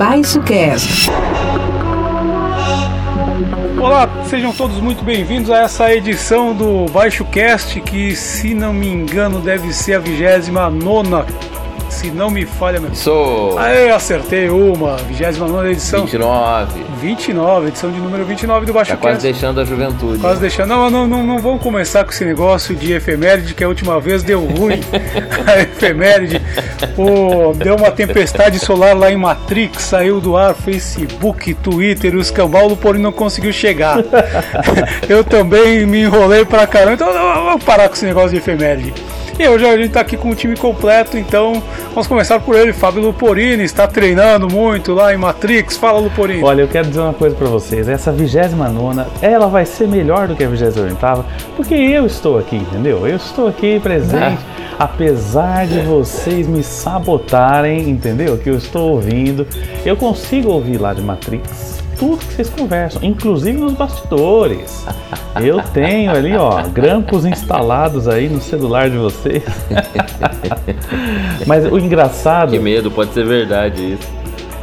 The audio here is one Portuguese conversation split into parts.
Baixo Cast. Olá, sejam todos muito bem-vindos a essa edição do Baixo Cast, que se não me engano deve ser a vigésima nona se não me falha meu. Sou. Aí eu acertei uma, 29 edição. 29. 29, edição de número 29 do Baixo Tá quase deixando a juventude. Quase deixando. Não, não, não, não vamos começar com esse negócio de efeméride, que a última vez deu ruim. a efeméride. Pô, deu uma tempestade solar lá em Matrix, saiu do ar Facebook, Twitter, o escambau Porém não conseguiu chegar. eu também me enrolei pra caramba, então vamos parar com esse negócio de efeméride. E hoje a gente está aqui com o time completo, então vamos começar por ele, Fábio Luporini, está treinando muito lá em Matrix. Fala, Luporini. Olha, eu quero dizer uma coisa para vocês: essa 29 ela vai ser melhor do que a 28, porque eu estou aqui, entendeu? Eu estou aqui presente, apesar de vocês me sabotarem, entendeu? Que eu estou ouvindo, eu consigo ouvir lá de Matrix tudo que vocês conversam, inclusive nos bastidores. Eu tenho ali, ó, grampos instalados aí no celular de vocês. Mas o engraçado. Que medo, pode ser verdade isso.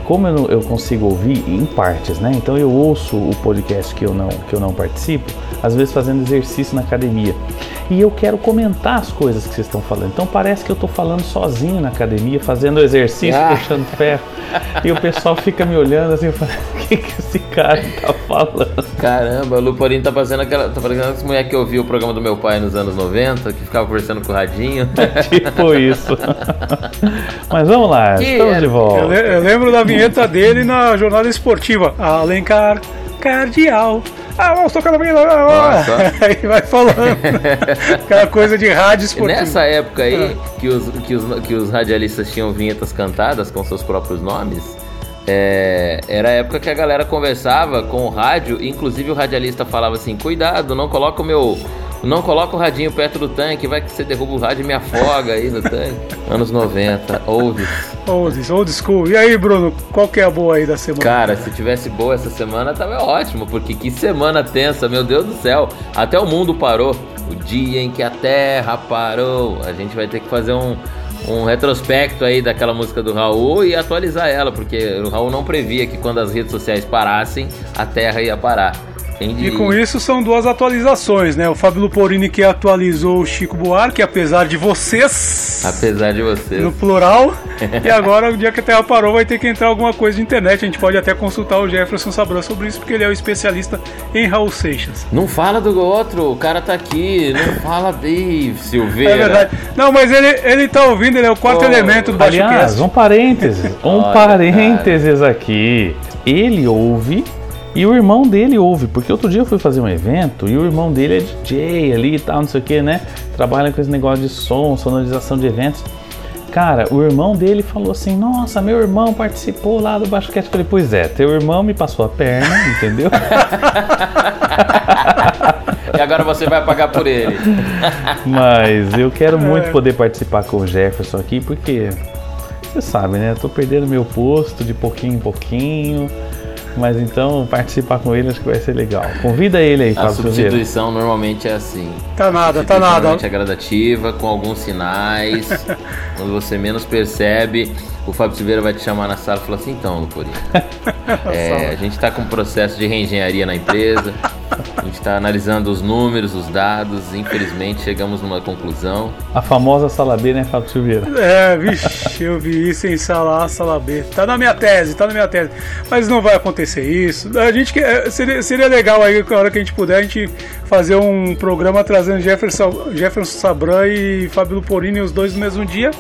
Como eu, eu consigo ouvir em partes, né? Então eu ouço o podcast que eu não, que eu não participo, às vezes fazendo exercício na academia e eu quero comentar as coisas que vocês estão falando. Então parece que eu estou falando sozinho na academia, fazendo exercício, ah. puxando ferro. E o pessoal fica me olhando assim, o que, que esse cara tá falando? Caramba, o Luporinho tá fazendo aquela. tá fazendo essa mulher que ouviu o programa do meu pai nos anos 90, que ficava conversando com o radinho. tipo isso. Mas vamos lá, que estamos era? de volta. Eu, eu lembro da vinheta dele na jornada esportiva. Alencar Cardial. Ah, vamos tocar na menina. Aí vai falando. Aquela coisa de rádio esportivo. Nessa época aí, é. que, os, que, os, que os radialistas tinham vinhetas cantadas com seus próprios nomes, é, era a época que a galera conversava com o rádio, inclusive o radialista falava assim: cuidado, não coloca o meu não coloca o radinho perto do tanque, vai que você derruba o rádio e me afoga aí no tanque. Anos 90, oldies. Oldies, old school. E aí, Bruno, qual que é a boa aí da semana? Cara, se tivesse boa essa semana, tava ótimo, porque que semana tensa, meu Deus do céu. Até o mundo parou. O dia em que a Terra parou. A gente vai ter que fazer um, um retrospecto aí daquela música do Raul e atualizar ela, porque o Raul não previa que quando as redes sociais parassem, a Terra ia parar. Entendi. E com isso são duas atualizações, né? O Fábio Luporini que atualizou o Chico Buarque, apesar de vocês. Apesar de vocês. No plural. e agora, o dia que a Terra parou, vai ter que entrar alguma coisa de internet. A gente pode até consultar o Jefferson Sabran sobre isso, porque ele é o especialista em Raul Seixas. Não fala do outro, o cara tá aqui. Não fala Dave Silveira. É verdade. Não, mas ele, ele tá ouvindo, ele é o quarto oh, elemento do Baixo Aliás, um parênteses. Um Olha, parênteses cara. aqui. Ele ouve e o irmão dele ouve, porque outro dia eu fui fazer um evento e o irmão dele é DJ ali e tal, não sei o que, né? Trabalha com esse negócio de som, sonorização de eventos. Cara, o irmão dele falou assim: Nossa, meu irmão participou lá do basquete. Eu falei: Pois é, teu irmão me passou a perna, entendeu? e agora você vai pagar por ele. Mas eu quero muito poder participar com o Jefferson aqui, porque você sabe, né? Eu tô perdendo meu posto de pouquinho em pouquinho. Mas então participar com ele acho que vai ser legal. Convida ele aí, A substituição normalmente é assim. Tá nada, tá nada. Normalmente é gradativa, com alguns sinais. quando você menos percebe, o Fábio Silveira vai te chamar na sala e falar assim, então, Luporinho. é, a gente está com um processo de reengenharia na empresa. A gente está analisando os números, os dados, infelizmente chegamos numa conclusão. A famosa sala B, né, Fábio Silveira? É, vixe, eu vi isso em sala A, sala B. Tá na minha tese, tá na minha tese. Mas não vai acontecer isso. A gente é, seria, seria legal aí, na hora que a gente puder, a gente fazer um programa trazendo Jefferson, Jefferson Sabran e Fábio Luporini, os dois no mesmo dia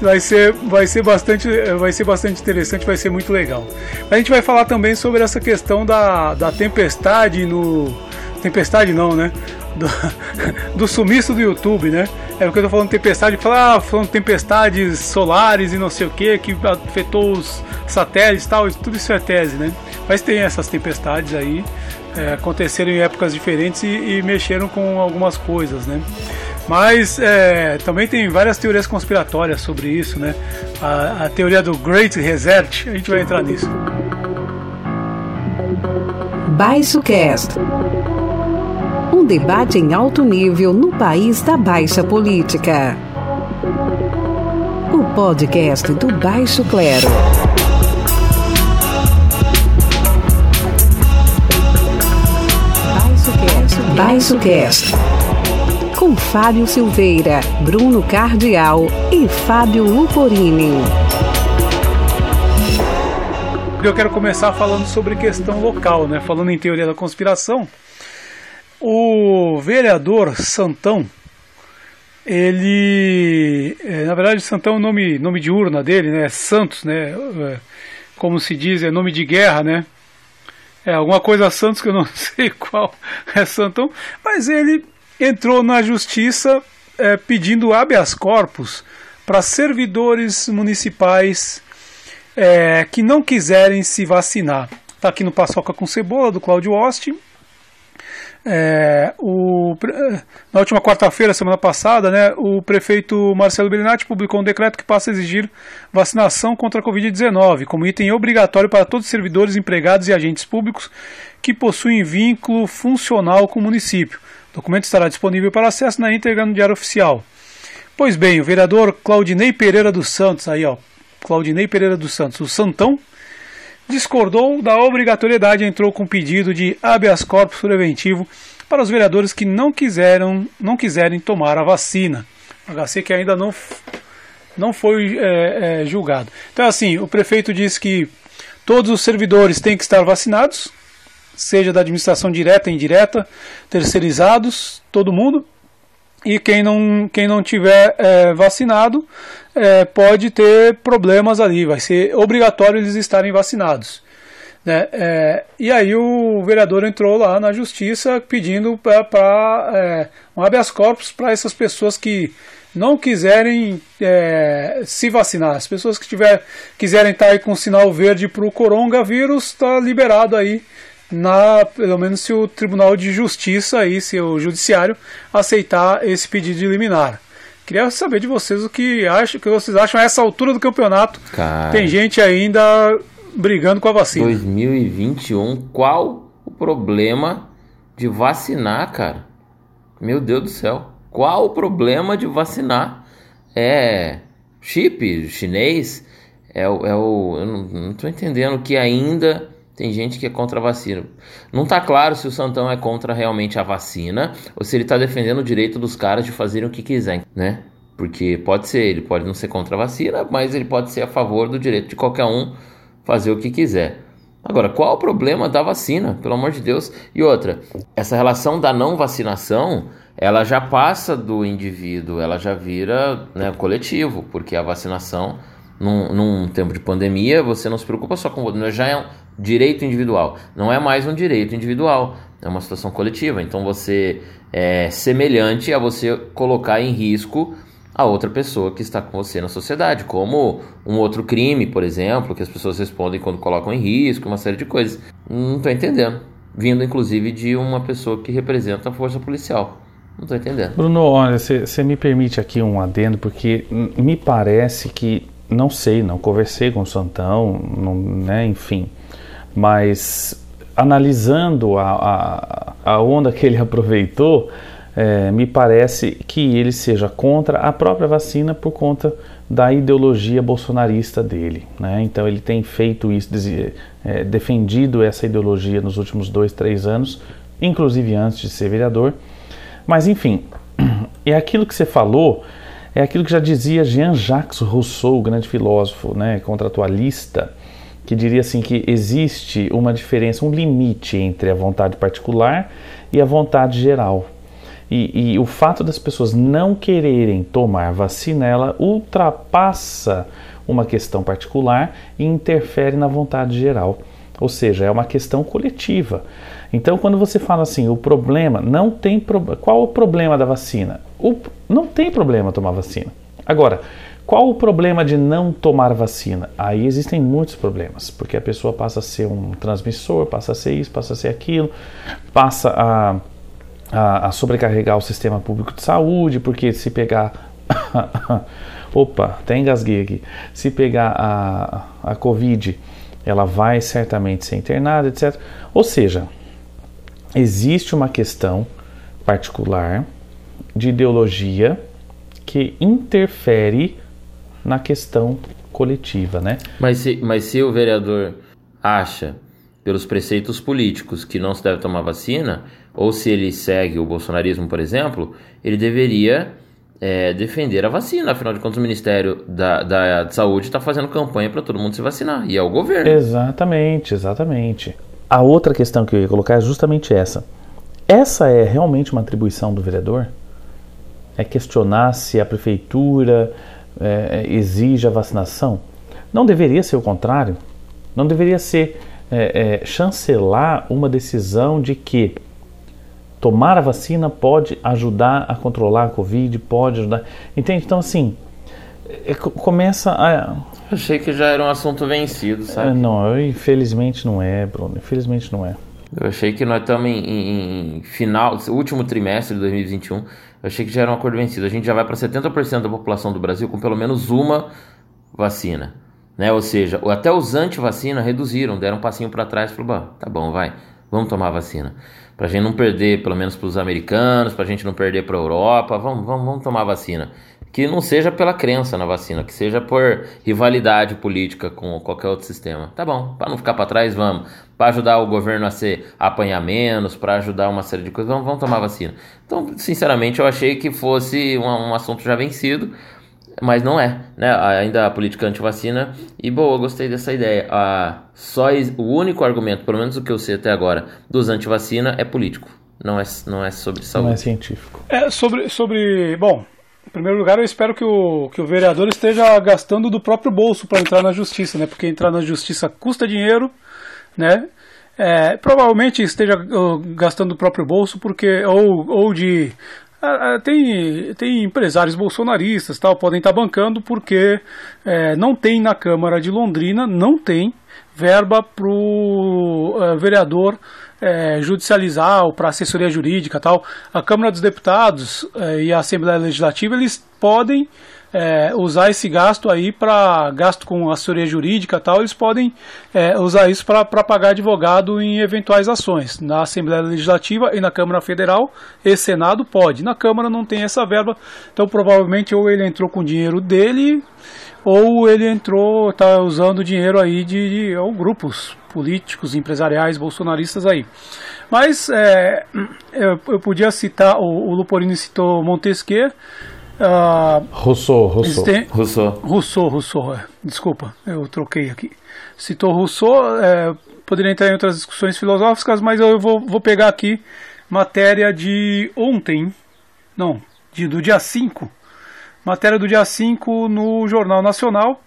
vai ser, vai ser bastante, vai ser bastante interessante, vai ser muito legal. A gente vai falar também sobre essa questão da, da tempestade no tempestade não, né? Do, do sumiço do YouTube, né? É porque eu tô falando tempestade, falar, ah, falando tempestades solares e não sei o que, que afetou os satélites tal, tudo isso é tese, né? Mas tem essas tempestades aí, é, aconteceram em épocas diferentes e, e mexeram com algumas coisas, né? Mas é, também tem várias teorias conspiratórias sobre isso, né? A, a teoria do Great Reset, a gente vai entrar nisso. Baixo Cast. Um debate em alto nível no país da baixa política. O podcast do Baixo Clero. Baixo Cast. Baixo Cast. Com Fábio Silveira, Bruno Cardial e Fábio Luporini. Eu quero começar falando sobre questão local, né? Falando em teoria da conspiração. O vereador Santão, ele, é, na verdade, Santão é o nome, nome de urna dele, né? Santos, né? É, como se diz, é nome de guerra, né? É alguma coisa Santos que eu não sei qual é Santão, mas ele entrou na justiça é, pedindo habeas corpus para servidores municipais é, que não quiserem se vacinar. Está aqui no Paçoca com Cebola, do Cláudio Austin. É, o, na última quarta-feira, semana passada, né, o prefeito Marcelo Bellinati publicou um decreto que passa a exigir vacinação contra a Covid-19 como item obrigatório para todos os servidores, empregados e agentes públicos que possuem vínculo funcional com o município. O documento estará disponível para acesso na íntegra no Diário Oficial. Pois bem, o vereador Claudinei Pereira dos Santos, aí ó, Claudinei Pereira dos Santos, o Santão, discordou da obrigatoriedade e entrou com pedido de habeas corpus preventivo para os vereadores que não quiseram, não quiserem tomar a vacina. HC que ainda não, não foi é, é, julgado. Então, assim, o prefeito disse que todos os servidores têm que estar vacinados, seja da administração direta e indireta, terceirizados, todo mundo. E quem não, quem não tiver é, vacinado é, pode ter problemas ali, vai ser obrigatório eles estarem vacinados. Né? É, e aí o vereador entrou lá na justiça pedindo para é, um habeas corpus para essas pessoas que não quiserem é, se vacinar. As pessoas que tiver, quiserem estar tá aí com sinal verde para o coronavírus, está liberado aí, na, pelo menos se o Tribunal de Justiça, aí, se o Judiciário, aceitar esse pedido de liminar. Queria saber de vocês o que acham, que vocês acham a essa altura do campeonato. Cara, Tem gente ainda brigando com a vacina. 2021, qual o problema de vacinar, cara? Meu Deus do céu. Qual o problema de vacinar? É chip chinês? É, o, é o. Eu não, não tô entendendo que ainda tem gente que é contra a vacina. Não está claro se o Santão é contra realmente a vacina ou se ele está defendendo o direito dos caras de fazerem o que quiserem, né? Porque pode ser, ele pode não ser contra a vacina, mas ele pode ser a favor do direito de qualquer um fazer o que quiser. Agora, qual o problema da vacina, pelo amor de Deus? E outra, essa relação da não vacinação, ela já passa do indivíduo, ela já vira né, coletivo, porque a vacinação, num, num tempo de pandemia, você não se preocupa só com já é direito individual. Não é mais um direito individual, é uma situação coletiva. Então você é semelhante a você colocar em risco a outra pessoa que está com você na sociedade, como um outro crime, por exemplo, que as pessoas respondem quando colocam em risco, uma série de coisas. Não estou entendendo. Vindo inclusive de uma pessoa que representa a força policial. Não estou entendendo. Bruno, olha, você me permite aqui um adendo, porque me parece que, não sei, não conversei com o Santão, não, né, enfim, mas analisando a, a, a onda que ele aproveitou, é, me parece que ele seja contra a própria vacina por conta da ideologia bolsonarista dele. Né? Então ele tem feito isso, é, defendido essa ideologia nos últimos dois, três anos, inclusive antes de ser vereador. Mas enfim, é aquilo que você falou, é aquilo que já dizia Jean-Jacques Rousseau, grande filósofo, né, contratualista, que diria assim que existe uma diferença, um limite entre a vontade particular e a vontade geral. E, e, o fato das pessoas não quererem tomar vacina, ela ultrapassa uma questão particular e interfere na vontade geral. Ou seja, é uma questão coletiva. Então, quando você fala assim, o problema não tem pro... qual o problema da vacina? O... Não tem problema tomar vacina. Agora, qual o problema de não tomar vacina? Aí existem muitos problemas, porque a pessoa passa a ser um transmissor, passa a ser isso, passa a ser aquilo, passa a, a, a sobrecarregar o sistema público de saúde, porque se pegar. Opa, até engasguei aqui. Se pegar a, a Covid, ela vai certamente ser internada, etc. Ou seja, existe uma questão particular de ideologia que interfere na questão coletiva, né? Mas se, mas se o vereador acha pelos preceitos políticos que não se deve tomar vacina, ou se ele segue o bolsonarismo, por exemplo, ele deveria é, defender a vacina. Afinal de contas, o Ministério da, da Saúde está fazendo campanha para todo mundo se vacinar, e é o governo. Exatamente, exatamente. A outra questão que eu ia colocar é justamente essa. Essa é realmente uma atribuição do vereador? É questionar se a prefeitura é, exige a vacinação? Não deveria ser o contrário? Não deveria ser é, é, chancelar uma decisão de que tomar a vacina pode ajudar a controlar a Covid, pode ajudar. Entende? Então, assim, é, começa a. Achei que já era um assunto vencido, sabe? É, não, eu, infelizmente não é, Bruno. Infelizmente não é. Eu achei que nós estamos em, em, final, último trimestre de 2021. Eu achei que já era um acordo vencido. A gente já vai para 70% da população do Brasil com pelo menos uma vacina. Né? Ou seja, até os anti-vacina reduziram, deram um passinho para trás e falaram, tá bom, vai, vamos tomar vacina. Pra gente não perder, pelo menos para os americanos, pra gente não perder para a Europa, vamos, vamos, vamos tomar vacina. Que não seja pela crença na vacina, que seja por rivalidade política com qualquer outro sistema. Tá bom, para não ficar para trás, vamos. Para ajudar o governo a ser apanhar menos, para ajudar uma série de coisas, vamos, vamos tomar vacina. Então, sinceramente, eu achei que fosse um, um assunto já vencido mas não é, né? Ainda a política anti-vacina. E boa, gostei dessa ideia. Ah, só o único argumento, pelo menos o que eu sei até agora, dos anti-vacina é político. Não é, não é sobre saúde. Não é científico. É sobre, sobre. Bom, em primeiro lugar, eu espero que o, que o vereador esteja gastando do próprio bolso para entrar na justiça, né? Porque entrar na justiça custa dinheiro, né? É, provavelmente esteja uh, gastando do próprio bolso porque ou, ou de ah, ah, tem, tem empresários bolsonaristas tal podem estar bancando porque é, não tem na Câmara de Londrina não tem verba para o uh, vereador é, judicializar ou para assessoria jurídica tal a Câmara dos Deputados é, e a Assembleia Legislativa eles podem é, usar esse gasto aí para gasto com assessoria jurídica tal, eles podem é, usar isso para pagar advogado em eventuais ações. Na Assembleia Legislativa e na Câmara Federal e Senado pode. Na Câmara não tem essa verba, então provavelmente ou ele entrou com dinheiro dele ou ele entrou, está usando dinheiro aí de, de ou grupos políticos, empresariais, bolsonaristas aí. Mas é, eu, eu, podia citar, o, o Luporini citou Montesquieu, Uh, Rousseau, Rousseau. Tem... Rousseau. Rousseau, Rousseau, é. desculpa, eu troquei aqui. Citou Rousseau, é, poderia entrar em outras discussões filosóficas, mas eu vou, vou pegar aqui matéria de ontem, não, de, do dia 5, matéria do dia 5 no Jornal Nacional.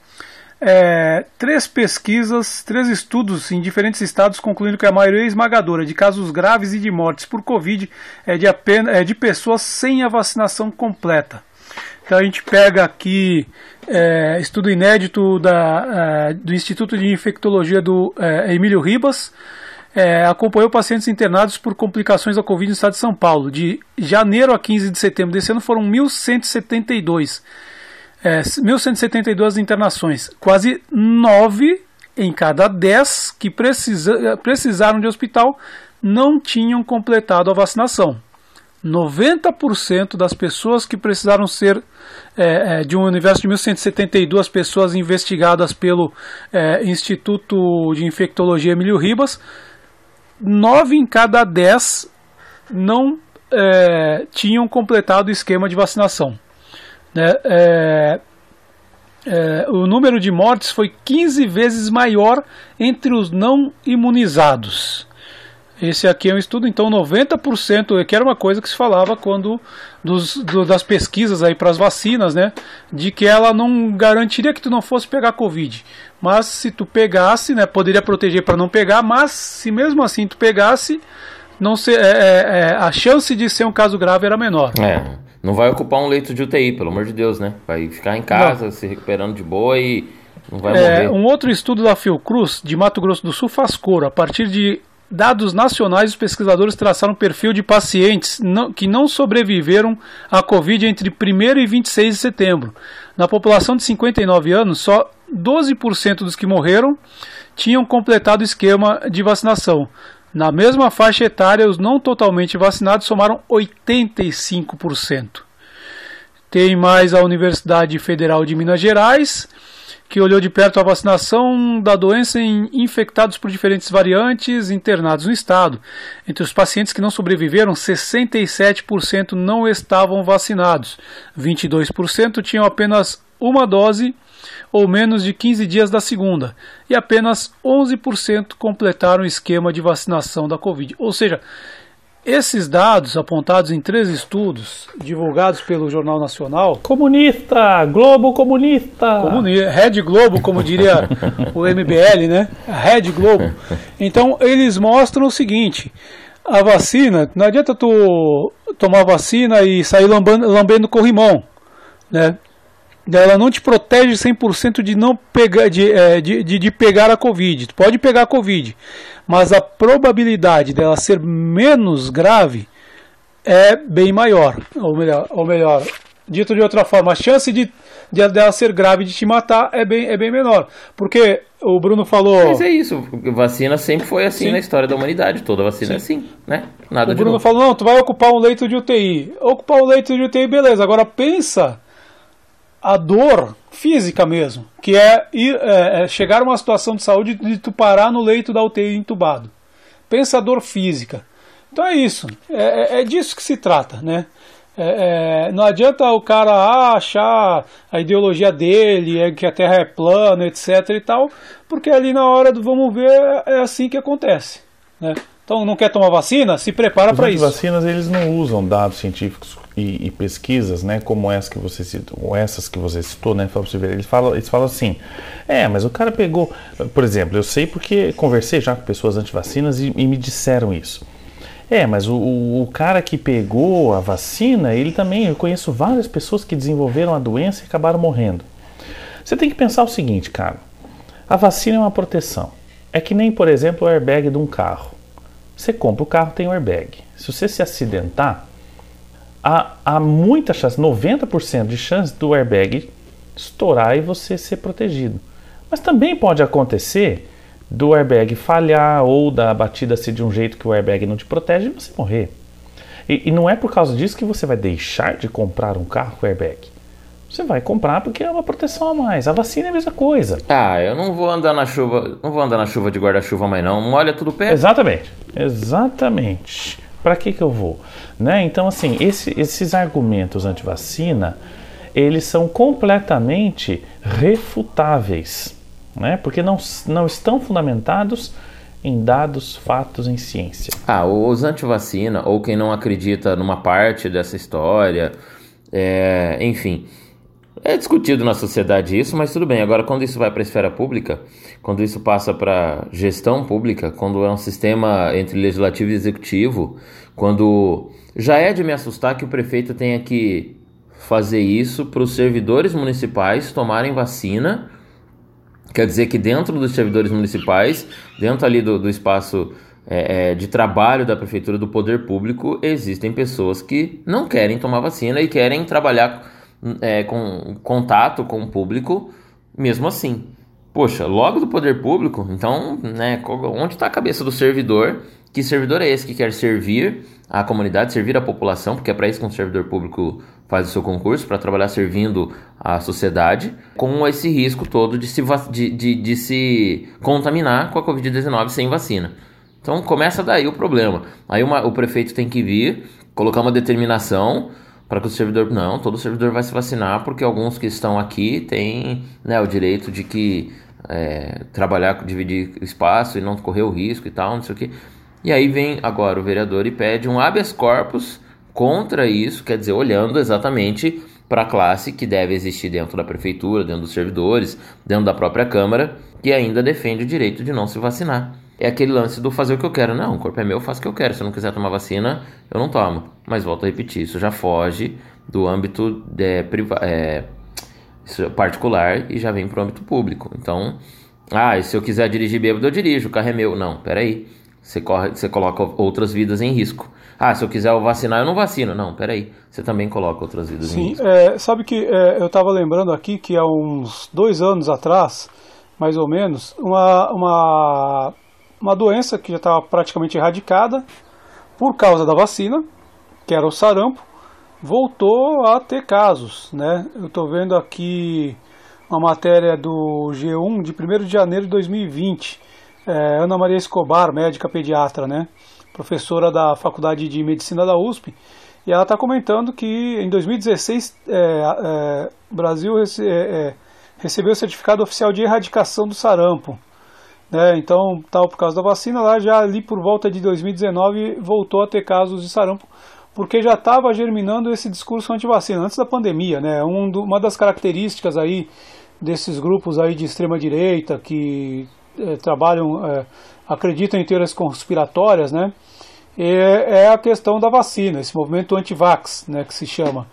É, três pesquisas, três estudos em diferentes estados concluindo que a maioria esmagadora de casos graves e de mortes por Covid é de, apenas, é de pessoas sem a vacinação completa. Então a gente pega aqui é, estudo inédito da, é, do Instituto de Infectologia do é, Emílio Ribas, é, acompanhou pacientes internados por complicações da Covid no estado de São Paulo. De janeiro a 15 de setembro desse ano foram 1.172. É, 1.172 internações, quase 9 em cada 10 que precisa, precisaram de hospital não tinham completado a vacinação. 90% das pessoas que precisaram ser é, é, de um universo de 1172 pessoas investigadas pelo é, Instituto de Infectologia Emílio Ribas, 9 em cada 10 não é, tinham completado o esquema de vacinação. Né? É, é, o número de mortes foi 15 vezes maior entre os não imunizados. Esse aqui é um estudo, então 90%, que era uma coisa que se falava quando dos, do, das pesquisas aí para as vacinas, né, de que ela não garantiria que tu não fosse pegar covid, mas se tu pegasse, né, poderia proteger para não pegar, mas se mesmo assim tu pegasse, não ser, é, é, é, a chance de ser um caso grave era menor. É, não vai ocupar um leito de UTI, pelo amor de Deus, né? Vai ficar em casa, não. se recuperando de boa e não vai é, morrer. Um outro estudo da Fiocruz de Mato Grosso do Sul faz coro a partir de dados nacionais, os pesquisadores traçaram perfil de pacientes que não sobreviveram à Covid entre 1 e 26 de setembro. Na população de 59 anos, só 12% dos que morreram tinham completado o esquema de vacinação. Na mesma faixa etária, os não totalmente vacinados somaram 85%. Tem mais a Universidade Federal de Minas Gerais, que olhou de perto a vacinação da doença em infectados por diferentes variantes internados no estado. Entre os pacientes que não sobreviveram, 67% não estavam vacinados, 22% tinham apenas uma dose ou menos de 15 dias da segunda, e apenas 11% completaram o esquema de vacinação da Covid. Ou seja, esses dados apontados em três estudos divulgados pelo Jornal Nacional. Comunista! Globo comunista! Comuni Red Globo, como diria o MBL, né? Red Globo. Então, eles mostram o seguinte: a vacina, não adianta tu tomar vacina e sair lambando, lambendo corrimão, né? ela não te protege 100% de não pegar de, é, de, de, de, pegar a Covid. Tu pode pegar a Covid, mas a probabilidade dela ser menos grave é bem maior. Ou melhor, ou melhor dito de outra forma, a chance de, de dela ser grave de te matar é bem, é bem menor. Porque o Bruno falou. Mas é isso, vacina sempre foi assim Sim. na história da humanidade. Toda vacina Sim. é assim, né? Nada o Bruno novo. falou: não, tu vai ocupar um leito de UTI. Ocupar um leito de UTI, beleza. Agora pensa a dor física mesmo, que é, ir, é, é chegar a uma situação de saúde de tu parar no leito da UTI entubado. Pensa a dor física. Então é isso, é, é, é disso que se trata, né? É, é, não adianta o cara ah, achar a ideologia dele, é que a Terra é plana, etc e tal, porque ali na hora do vamos ver é assim que acontece, né? Então não quer tomar vacina? Se prepara para isso. As vacinas eles não usam dados científicos e, e, pesquisas, né, como essa que você citou, essas que você citou, né, eles falam, eles falam assim, é, mas o cara pegou, por exemplo, eu sei porque conversei já com pessoas antivacinas e, e me disseram isso. É, mas o, o, cara que pegou a vacina, ele também, eu conheço várias pessoas que desenvolveram a doença e acabaram morrendo. Você tem que pensar o seguinte, cara, a vacina é uma proteção. É que nem, por exemplo, o airbag de um carro. Você compra o carro, tem o airbag. Se você se acidentar, há, há muita chance, 90% de chance do airbag estourar e você ser protegido. Mas também pode acontecer do airbag falhar ou da batida ser de um jeito que o airbag não te protege e você morrer. E, e, não é por causa disso que você vai deixar de comprar um carro com airbag. Você vai comprar porque é uma proteção a mais. A vacina é a mesma coisa. Ah, eu não vou andar na chuva, não vou andar na chuva de guarda-chuva mais não. Molha tudo pé. Exatamente. Exatamente. Para que que eu vou? Né? Então, assim, esse, esses argumentos anti-vacina, eles são completamente refutáveis, né? porque não, não estão fundamentados em dados, fatos, em ciência. Ah, os anti-vacina, ou quem não acredita numa parte dessa história, é, enfim, é discutido na sociedade isso, mas tudo bem. Agora, quando isso vai para a esfera pública, quando isso passa para gestão pública, quando é um sistema entre legislativo e executivo, quando já é de me assustar que o prefeito tenha que fazer isso para os servidores municipais tomarem vacina. Quer dizer que dentro dos servidores municipais, dentro ali do, do espaço é, é, de trabalho da prefeitura, do poder público, existem pessoas que não querem tomar vacina e querem trabalhar é, com contato com o público mesmo assim. Poxa, logo do poder público, então, né, onde está a cabeça do servidor? Que servidor é esse que quer servir a comunidade, servir a população, porque é para isso que um servidor público faz o seu concurso, para trabalhar servindo a sociedade, com esse risco todo de se, de, de, de se contaminar com a Covid-19 sem vacina. Então começa daí o problema. Aí uma, o prefeito tem que vir, colocar uma determinação para que o servidor. Não, todo servidor vai se vacinar, porque alguns que estão aqui têm né, o direito de que é, trabalhar, dividir espaço e não correr o risco e tal, não sei o que. E aí vem agora o vereador e pede um habeas corpus contra isso, quer dizer, olhando exatamente para a classe que deve existir dentro da prefeitura, dentro dos servidores, dentro da própria Câmara, que ainda defende o direito de não se vacinar é aquele lance do fazer o que eu quero. Não, o corpo é meu, eu faço o que eu quero. Se eu não quiser tomar vacina, eu não tomo. Mas volto a repetir, isso já foge do âmbito é, é, particular e já vem para o âmbito público. Então, ah, se eu quiser dirigir bêbado, eu dirijo, o carro é meu. Não, peraí. Você, corre, você coloca outras vidas em risco. Ah, se eu quiser vacinar, eu não vacino. Não, peraí. Você também coloca outras vidas Sim, em risco. É, sabe que é, eu estava lembrando aqui que há uns dois anos atrás, mais ou menos, uma, uma uma doença que já estava praticamente erradicada por causa da vacina, que era o sarampo, voltou a ter casos. Né? Eu estou vendo aqui uma matéria do G1 de 1 de janeiro de 2020. É, Ana Maria Escobar, médica pediatra, né? Professora da Faculdade de Medicina da USP. E ela está comentando que em 2016 é, é, o Brasil rece, é, é, recebeu o certificado oficial de erradicação do sarampo. Né? Então, tal por causa da vacina, lá já ali por volta de 2019 voltou a ter casos de sarampo, porque já estava germinando esse discurso anti-vacina antes da pandemia. Né? Um do, uma das características aí desses grupos aí de extrema direita que é, trabalham, é, acreditam em teorias conspiratórias, né? É, é, a questão da vacina, esse movimento anti-vax, né, que se chama.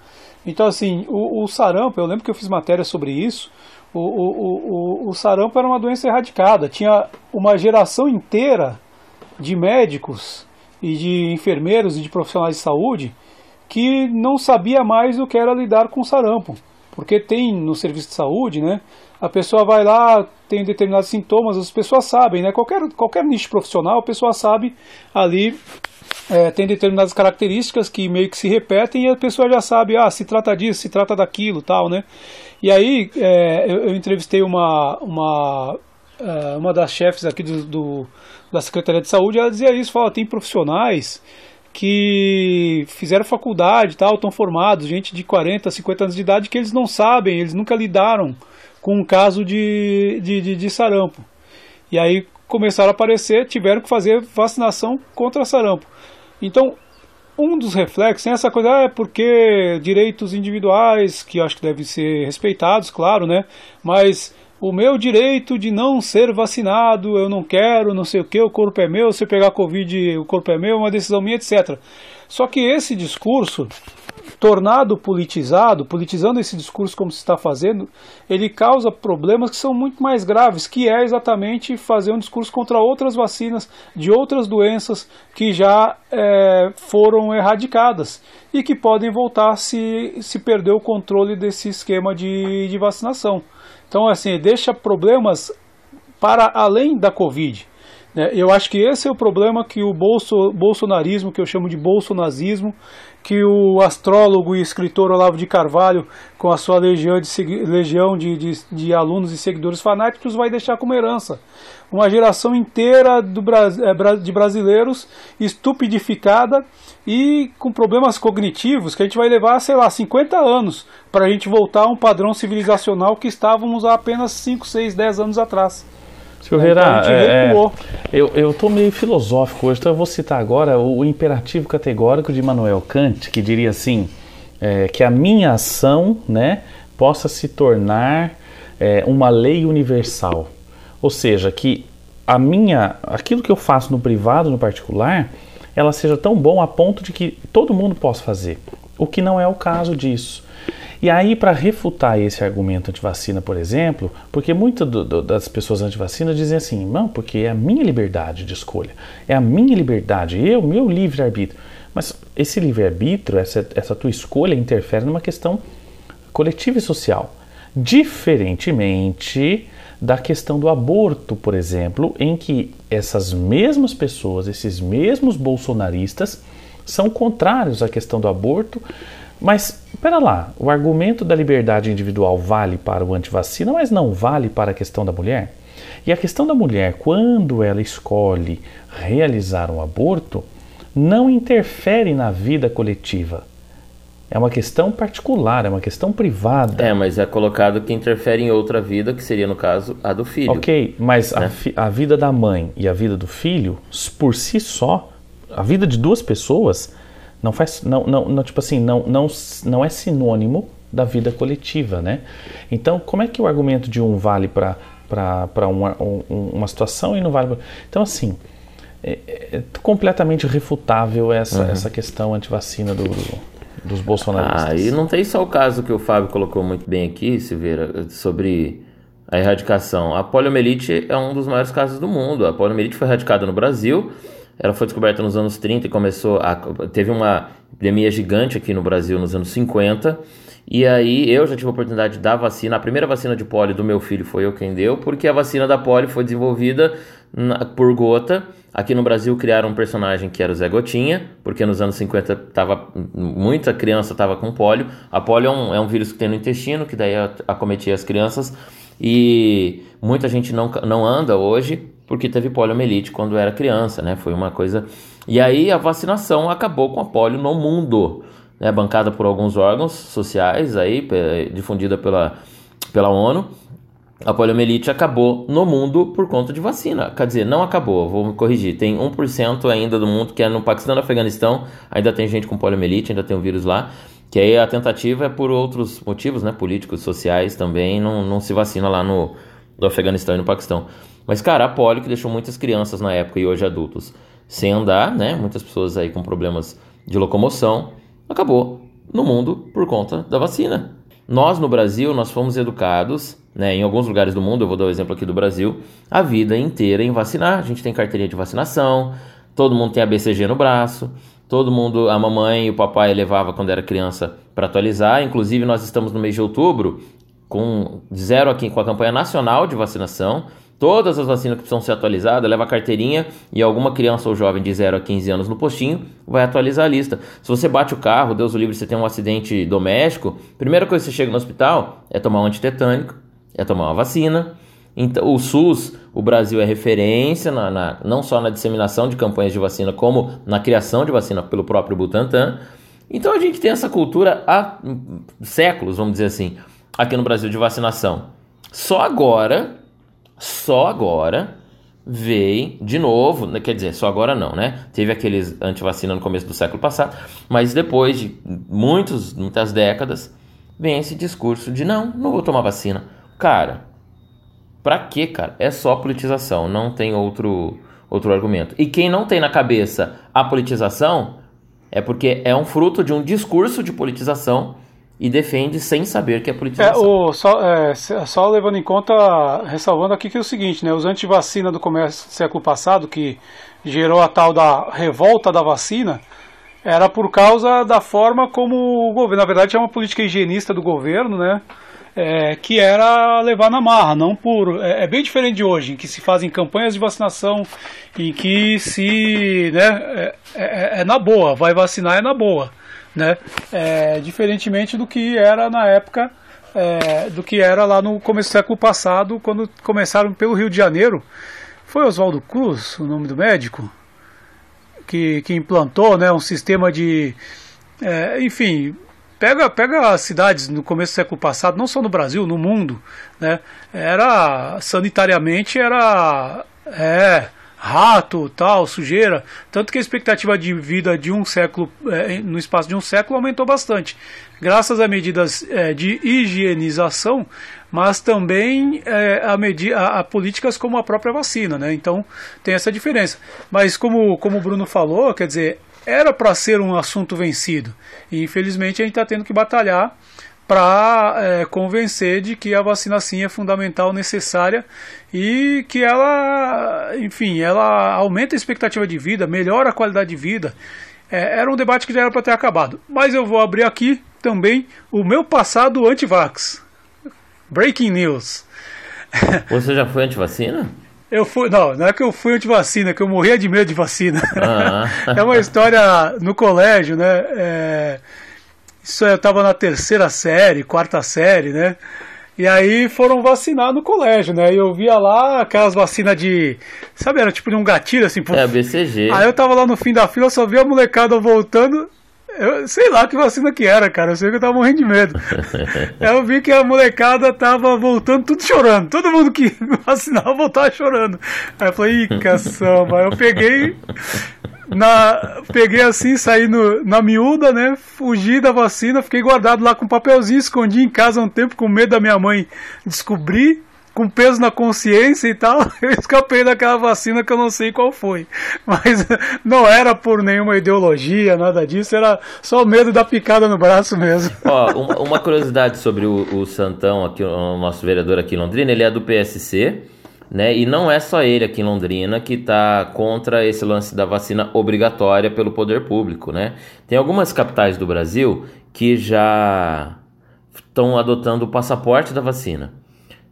Então, assim, o, o, sarampo, eu lembro que eu fiz matéria sobre isso, o, o, o, sarampo era uma doença erradicada, tinha uma geração inteira de médicos e de enfermeiros e de profissionais de saúde que não sabia mais o que era lidar com sarampo. Porque tem no serviço de saúde, né? A pessoa vai lá, tem determinados sintomas, as pessoas sabem, né? Qualquer, qualquer nicho profissional, a pessoa sabe ali, é, tem determinadas características que meio que se repetem e a pessoa já sabe, ah, se trata disso, se trata daquilo, tal, né? E aí é, eu, eu, entrevistei uma, uma, é, uma das chefes aqui do, do, da Secretaria de Saúde, ela dizia isso, fala, tem profissionais que fizeram faculdade e tal, estão formados, gente de 40, 50 anos de idade, que eles não sabem, eles nunca lidaram com um caso de, de, de, de sarampo. E aí começaram a aparecer, tiveram que fazer vacinação contra sarampo. Então, um dos reflexos é essa coisa, ah, é porque direitos individuais, que acho que devem ser respeitados, claro, né? Mas o meu direito de não ser vacinado, eu não quero, não sei o que, o corpo é meu, se eu pegar Covid, o corpo é meu, é uma decisão minha, etc. Só que esse discurso, tornado politizado, politizando esse discurso como se está fazendo, ele causa problemas que são muito mais graves, que é exatamente fazer um discurso contra outras vacinas de outras doenças que já é, foram erradicadas e que podem voltar se, se perder o controle desse esquema de, de vacinação. Então, assim, deixa problemas para além da Covid. Né? Eu acho que esse é o problema que o bolso, bolsonarismo, que eu chamo de bolsonazismo, que o astrólogo e escritor Olavo de Carvalho, com a sua legião de, legião de, de, de alunos e seguidores fanáticos, vai deixar como herança. Uma geração inteira do, é, de brasileiros estupidificada e com problemas cognitivos que a gente vai levar, sei lá, 50 anos para a gente voltar a um padrão civilizacional que estávamos há apenas 5, 6, 10 anos atrás. Silveira, então, é, eu, eu tô meio filosófico hoje, então eu vou citar agora o, o imperativo categórico de Immanuel Kant, que diria assim, é, que a minha ação né, possa se tornar é, uma lei universal. Ou seja, que a minha, aquilo que eu faço no privado, no particular, ela seja tão bom a ponto de que todo mundo possa fazer. O que não é o caso disso. E aí, para refutar esse argumento anti-vacina, por exemplo, porque muitas das pessoas anti-vacina dizem assim, não, porque é a minha liberdade de escolha, é a minha liberdade, eu, meu livre-arbítrio. Mas esse livre-arbítrio, essa, essa tua escolha, interfere numa questão coletiva e social. Diferentemente da questão do aborto, por exemplo, em que essas mesmas pessoas, esses mesmos bolsonaristas, são contrários à questão do aborto, mas, espera lá, o argumento da liberdade individual vale para o antivacina, mas não vale para a questão da mulher? E a questão da mulher, quando ela escolhe realizar um aborto, não interfere na vida coletiva. É uma questão particular, é uma questão privada. É, mas é colocado que interfere em outra vida, que seria, no caso, a do filho. Ok, mas né? a, a vida da mãe e a vida do filho, por si só, a vida de duas pessoas não faz, não, não, não, tipo assim, não, não, não é sinônimo da vida coletiva, né? Então, como é que o argumento de um vale para uma, um, uma situação e não vale pra... Então, assim, é, é completamente refutável essa, uhum. essa questão antivacina do, do, dos bolsonaristas. Ah, e não tem só o caso que o Fábio colocou muito bem aqui, Silveira, sobre a erradicação. A poliomielite é um dos maiores casos do mundo. A poliomielite foi erradicada no Brasil ela foi descoberta nos anos 30 e começou a. Teve uma epidemia gigante aqui no Brasil nos anos 50. E aí eu já tive a oportunidade de dar vacina. A primeira vacina de polio do meu filho foi eu quem deu, porque a vacina da polio foi desenvolvida na, por gota Aqui no Brasil criaram um personagem que era o Zé Gotinha, porque nos anos 50 tava, muita criança estava com pólio. A pólio é um, é um, vírus que tem no intestino, que daí acometia as crianças. E muita gente não, não anda hoje porque teve poliomielite quando era criança, né? Foi uma coisa. E aí a vacinação acabou com a polio no mundo, né? Bancada por alguns órgãos sociais aí, difundida pela, pela ONU a poliomielite acabou no mundo por conta de vacina. Quer dizer, não acabou, vou me corrigir. Tem 1% ainda do mundo que é no Paquistão e no Afeganistão, ainda tem gente com poliomielite, ainda tem um vírus lá. Que aí a tentativa é por outros motivos, né? Políticos, sociais também, não, não se vacina lá no, no Afeganistão e no Paquistão. Mas, cara, a polio que deixou muitas crianças na época e hoje adultos sem andar, né? Muitas pessoas aí com problemas de locomoção, acabou no mundo por conta da vacina. Nós no Brasil, nós fomos educados né, em alguns lugares do mundo, eu vou dar o um exemplo aqui do Brasil, a vida inteira em vacinar. A gente tem carteirinha de vacinação, todo mundo tem a BCG no braço, todo mundo, a mamãe e o papai levava quando era criança para atualizar. Inclusive, nós estamos no mês de outubro com zero aqui com a campanha nacional de vacinação. Todas as vacinas que precisam ser atualizadas, leva a carteirinha e alguma criança ou jovem de 0 a 15 anos no postinho vai atualizar a lista. Se você bate o carro, Deus o livre, você tem um acidente doméstico, primeira coisa que você chega no hospital é tomar um antitetânico, é tomar uma vacina. Então, o SUS, o Brasil é referência na, na, não só na disseminação de campanhas de vacina, como na criação de vacina pelo próprio Butantan. Então a gente tem essa cultura há séculos, vamos dizer assim, aqui no Brasil de vacinação. Só agora, só agora veio de novo, né, quer dizer, só agora não, né? Teve aqueles antivacina no começo do século passado, mas depois de muitos, muitas décadas, vem esse discurso de não, não vou tomar vacina. Cara, pra quê, cara? É só politização, não tem outro, outro argumento. E quem não tem na cabeça a politização é porque é um fruto de um discurso de politização e defende sem saber que é politização. É, o, só, é, só levando em conta, ressalvando aqui que é o seguinte, né, os antivacina do começo do século passado, que gerou a tal da revolta da vacina, era por causa da forma como o governo, na verdade é uma política higienista do governo, né, é, que era levar na marra, não por. É, é, bem diferente de hoje, em que se fazem campanhas de vacinação, em que se. Né, é, é, é na boa, vai vacinar é na boa. Né? É, diferentemente do que era na época. É, do que era lá no começo do século passado, quando começaram pelo Rio de Janeiro. Foi Oswaldo Cruz, o nome do médico, que, que implantou né, um sistema de. É, enfim, Pega, pega as cidades no começo do século passado, não só no Brasil, no mundo, né? Era sanitariamente era é, rato, tal, sujeira, tanto que a expectativa de vida de um século, é, no espaço de um século, aumentou bastante, graças a medidas é, de higienização, mas também é, a, a, a, políticas como a própria vacina, né? Então tem essa diferença. Mas como, como o Bruno falou, quer dizer, era para ser um assunto vencido. E infelizmente a gente está tendo que batalhar para é, convencer de que a vacina sim é fundamental, necessária e que ela, enfim, ela aumenta a expectativa de vida, melhora a qualidade de vida. É, era um debate que já era para ter acabado. Mas eu vou abrir aqui também o meu passado anti-vax. Breaking news. Você já foi anti-vacina? Eu fui, não, não é que eu fui anti-vacina, é que eu morria de medo de vacina. Ah. é uma história no colégio, né? É, isso eu estava na terceira série, quarta série, né? E aí foram vacinar no colégio, né? E eu via lá aquelas vacinas de. Sabe, era tipo de um gatilho assim. É, BCG. Aí eu tava lá no fim da fila, só vi a molecada voltando. Eu sei lá que vacina que era, cara. Eu sei que eu tava morrendo de medo. eu vi que a molecada tava voltando tudo chorando. Todo mundo que vacinava voltava chorando. Aí eu falei, ih, caçamba. Eu peguei. Na, peguei assim, saí no, na miúda, né? Fugi da vacina, fiquei guardado lá com um papelzinho, escondi em casa um tempo com medo da minha mãe descobrir com peso na consciência e tal, eu escapei daquela vacina que eu não sei qual foi. Mas não era por nenhuma ideologia, nada disso, era só medo da picada no braço mesmo. Ó, uma, uma curiosidade sobre o, o, Santão, aqui, o nosso vereador aqui em Londrina, ele é do PSC. Né? E não é só ele aqui em Londrina que está contra esse lance da vacina obrigatória pelo poder público. Né? Tem algumas capitais do Brasil que já estão adotando o passaporte da vacina.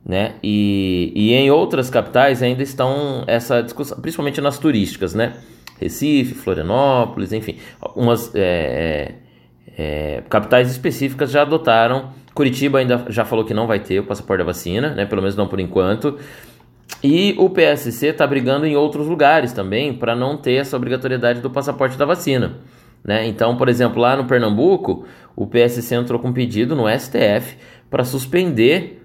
Né? E, e em outras capitais ainda estão essa discussão, principalmente nas turísticas, né? Recife, Florianópolis, enfim, algumas é, é, capitais específicas já adotaram. Curitiba ainda já falou que não vai ter o passaporte da vacina, né? Pelo menos não por enquanto. E o PSC está brigando em outros lugares também para não ter essa obrigatoriedade do passaporte da vacina. Né? Então, por exemplo, lá no Pernambuco, o PSC entrou com um pedido no STF para suspender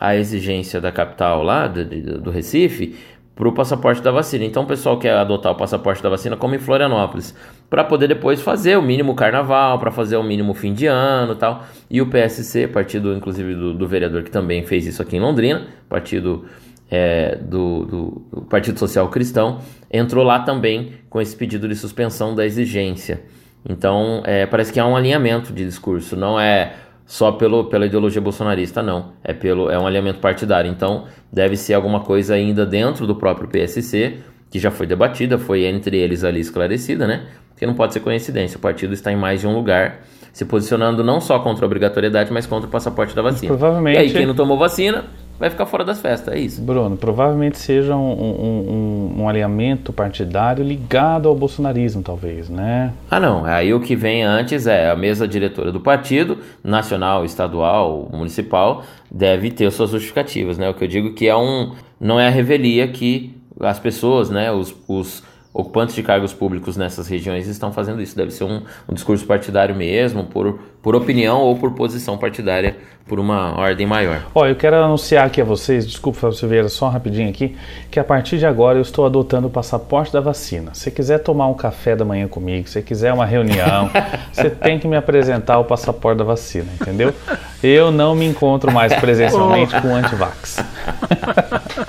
a exigência da capital lá, do, do Recife, para o passaporte da vacina. Então o pessoal quer adotar o passaporte da vacina como em Florianópolis, para poder depois fazer o mínimo carnaval, para fazer o mínimo fim de ano tal. E o PSC, partido inclusive do, do vereador que também fez isso aqui em Londrina, partido é, do, do, do Partido Social Cristão, entrou lá também com esse pedido de suspensão da exigência. Então é, parece que há um alinhamento de discurso, não é só pelo, pela ideologia bolsonarista, não. É, pelo, é um alinhamento partidário. Então, deve ser alguma coisa ainda dentro do próprio PSC, que já foi debatida, foi entre eles ali esclarecida, né? Que não pode ser coincidência. O partido está em mais de um lugar, se posicionando não só contra a obrigatoriedade, mas contra o passaporte da vacina. Provavelmente. E aí, quem não tomou vacina vai ficar fora das festas, é isso. Bruno, provavelmente seja um, um, um, um, alinhamento partidário ligado ao bolsonarismo, talvez, né? Ah, não. Aí o que vem antes é a mesa diretora do partido, nacional, estadual, municipal, deve ter suas justificativas, né? O que eu digo que é um. Não é a revelia que as pessoas, né, os, os ocupantes de cargos públicos nessas regiões estão fazendo isso. Deve ser um, um, discurso partidário mesmo, por, por opinião ou por posição partidária, por uma ordem maior. Ó, eu quero anunciar aqui a vocês, desculpa Fábio Silveira, só rapidinho aqui, que a partir de agora eu estou adotando o passaporte da vacina. Se quiser tomar um café da manhã comigo, se quiser uma reunião, você tem que me apresentar o passaporte da vacina, entendeu? Eu não me encontro mais presencialmente com antivax.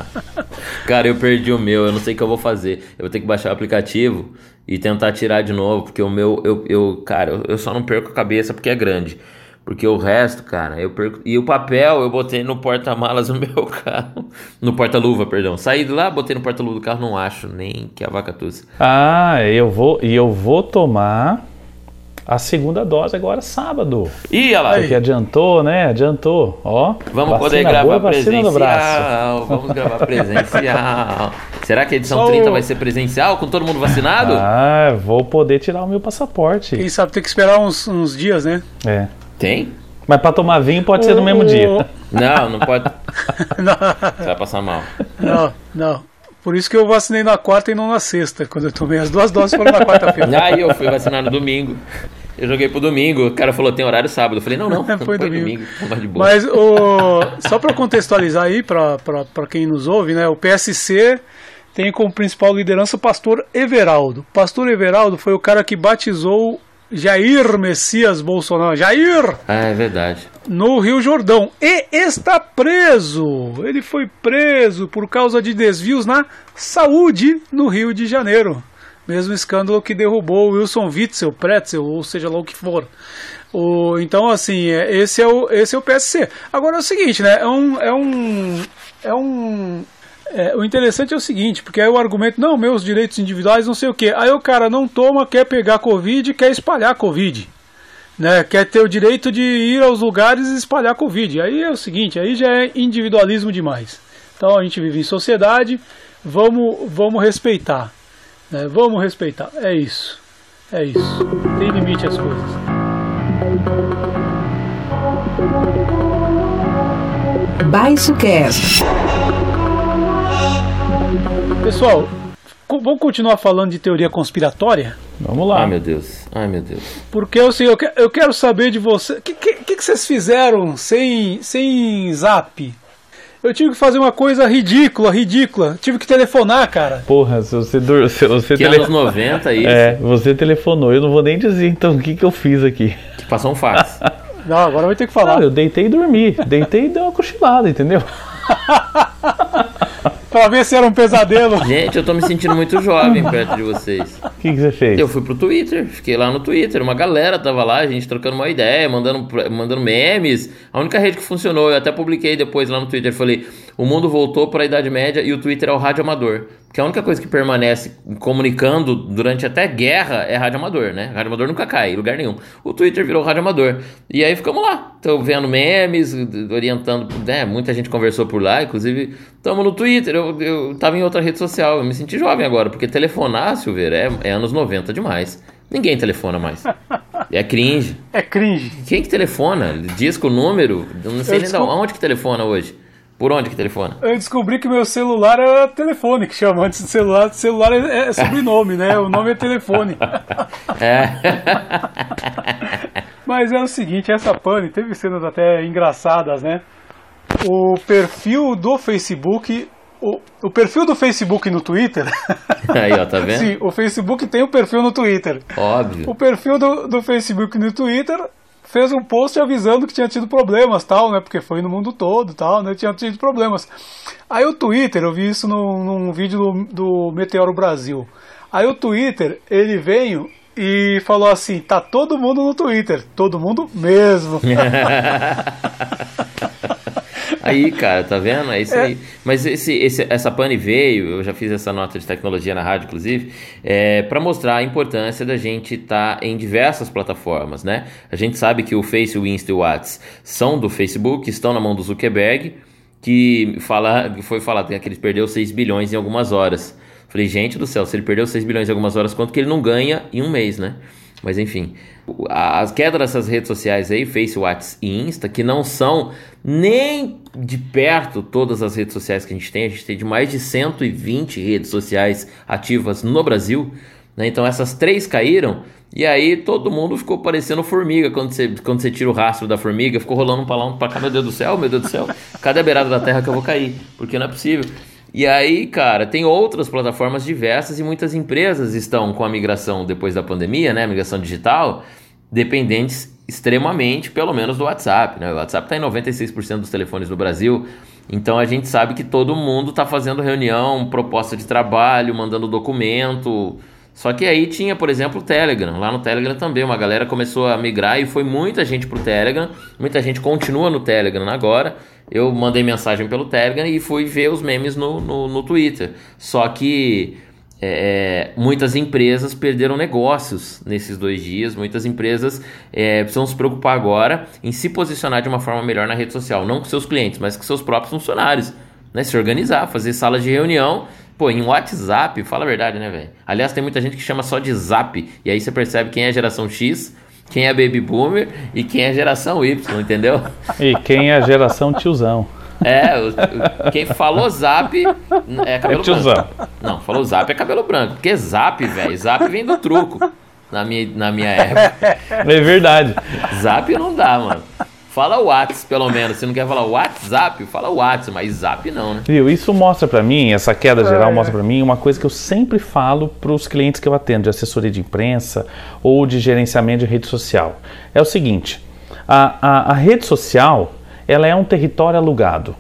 Cara, eu perdi o meu, eu não sei o que eu vou fazer. Eu vou ter que baixar o aplicativo e tentar tirar de novo, porque o meu, eu, eu cara, eu só não perco a cabeça porque é grande. Porque o resto, cara, eu perco. E o papel eu botei no porta-malas do meu carro. No porta-luva, perdão. Saí de lá, botei no porta-luva do carro, não acho nem que a vaca tussa. Ah, eu vou. E eu vou tomar a segunda dose agora sábado. Ih, olha lá. Porque adiantou, né? Adiantou. Ó. Vamos poder gravar boa, presencial. Vamos gravar presencial. Será que a edição Só 30 o... vai ser presencial com todo mundo vacinado? Ah, vou poder tirar o meu passaporte. Quem sabe tem que esperar uns, uns dias, né? É. Tem? Mas para tomar vinho pode o... ser no mesmo dia. Não, não pode. não. Você vai passar mal. Não, não. Por isso que eu vacinei na quarta e não na sexta, quando eu tomei as duas doses foram na quarta-feira. Aí eu fui vacinar no domingo. Eu joguei pro domingo, o cara falou tem horário sábado. Eu falei, não, não, foi, foi domingo. domingo Mas o, só para contextualizar aí, para quem nos ouve, né, o PSC tem como principal liderança o pastor Everaldo. O pastor Everaldo foi o cara que batizou Jair Messias Bolsonaro. Jair! Ah, é verdade. No Rio Jordão. E está preso. Ele foi preso por causa de desvios na saúde no Rio de Janeiro. Mesmo escândalo que derrubou Wilson Witzel, Pretzel, ou seja lá o que for. O, então, assim, é, esse é, o, esse é o PSC. Agora é o seguinte, né? É um. É um, é um é, o interessante é o seguinte, porque aí o argumento, não, meus direitos individuais, não sei o que. Aí o cara não toma, quer pegar Covid, quer espalhar Covid. Né? Quer ter o direito de ir aos lugares e espalhar Covid. Aí é o seguinte, aí já é individualismo demais. Então a gente vive em sociedade, vamos, vamos respeitar. Né? Vamos respeitar. É isso. É isso. Tem limite às coisas. Baixo Cast. Pessoal, vamos continuar falando de teoria conspiratória? Vamos lá. Ai meu Deus, ai meu Deus. Porque assim, eu, eu quero saber de você. O que, que, que, vocês fizeram sem, sem zap? Eu tive que fazer uma coisa ridícula, ridícula. Tive que telefonar, cara. Porra, se você. Se você que tele... anos 90 isso? É, você telefonou. Eu não vou nem dizer então o que, que eu fiz aqui. Que passou um fax. não, agora vai ter que falar. Não, eu deitei e dormi. Deitei e dei uma cochilada, entendeu? pra ver se era um pesadelo. Gente, eu tô me sentindo muito jovem perto de vocês. O que, que, você fez? Eu fui pro Twitter, fiquei lá no Twitter. Uma galera tava lá, a gente trocando uma ideia, mandando, mandando memes. A única rede que funcionou, eu até publiquei depois lá no Twitter. Falei: o mundo voltou para a Idade Média e o Twitter é o rádio amador. Que a única coisa que permanece comunicando durante até guerra é rádio amador, né? Rádio amador nunca cai em lugar nenhum. O Twitter virou rádio amador. E aí ficamos lá, tô vendo memes, orientando, né? Muita gente conversou por lá, inclusive estamos no Twitter. Eu, eu tava em outra rede social, eu me senti jovem agora, porque telefonar, Silveira, é, é anos 90 demais. Ninguém telefona mais. É cringe. É cringe. Quem que telefona? Disco, número? Não sei eu nem desculpa. onde que telefona hoje. Por onde que telefona? Eu descobri que meu celular era telefone, que chama antes de celular. Celular é, é sobrenome, né? O nome é telefone. É. Mas é o seguinte, essa pane teve cenas até engraçadas, né? O perfil do Facebook o, o, perfil do Facebook no Twitter. Aí, ó, tá vendo? Sim, o Facebook tem o um perfil no Twitter. Óbvio. O perfil do, do Facebook no Twitter fez um post avisando que tinha tido problemas, tal, né? Porque foi no mundo todo, tal, né? Tinha tido problemas. Aí o Twitter, eu vi isso num, num vídeo do, do Meteoro Brasil. Aí o Twitter, ele veio e falou assim: tá todo mundo no Twitter, todo mundo mesmo. Aí, cara, tá vendo? É isso é. aí. Mas esse, esse, essa pane veio, eu já fiz essa nota de tecnologia na rádio, inclusive, é, para mostrar a importância da gente estar tá em diversas plataformas, né? A gente sabe que o Face, o Insta e o WhatsApp são do Facebook, estão na mão do Zuckerberg, que fala, foi falado que ele perdeu 6 bilhões em algumas horas. Falei, gente do céu, se ele perdeu 6 bilhões em algumas horas, quanto que ele não ganha em um mês, né? Mas enfim, as quedas dessas redes sociais aí, Face, WhatsApp e Insta, que não são nem de perto todas as redes sociais que a gente tem, a gente tem de mais de 120 redes sociais ativas no Brasil, né? Então essas três caíram e aí todo mundo ficou parecendo formiga quando você, quando você tira o rastro da formiga, ficou rolando um um pra cá, meu Deus do céu, meu Deus do céu, cadê a beirada da terra que eu vou cair? Porque não é possível. E aí, cara, tem outras plataformas diversas e muitas empresas estão com a migração depois da pandemia, né? Migração digital, dependentes extremamente, pelo menos, do WhatsApp. Né? O WhatsApp está em 96% dos telefones no Brasil. Então a gente sabe que todo mundo está fazendo reunião, proposta de trabalho, mandando documento. Só que aí tinha, por exemplo, o Telegram. Lá no Telegram também uma galera começou a migrar e foi muita gente pro Telegram. Muita gente continua no Telegram agora eu mandei mensagem pelo Telegram e fui ver os memes no, no, no Twitter. Só que é, é, muitas empresas perderam negócios nesses dois dias. Muitas empresas é, precisam se preocupar agora em se posicionar de uma forma melhor na rede social, não com seus clientes, mas com seus próprios funcionários. Né? Se organizar, fazer salas de reunião. Pô, em WhatsApp, fala a verdade, né, velho? Aliás, tem muita gente que chama só de Zap. E aí você percebe quem é geração X quem é baby boomer e quem é geração Y, entendeu? E quem é geração tiozão. É, o, o, quem falou zap é cabelo é tiozão. branco. Não, falou zap é cabelo branco. Porque zap, velho, zap vem do truco na minha, na minha época. É verdade. Zap não dá, mano. Fala WhatsApp, pelo menos. Se não quer falar WhatsApp, fala WhatsApp, mas Zap não, né? Viu? Isso mostra para mim, essa queda geral é. mostra para mim uma coisa que eu sempre falo para os clientes que eu atendo, de assessoria de imprensa ou de gerenciamento de rede social. É o seguinte: a, a, a rede social ela é um território alugado.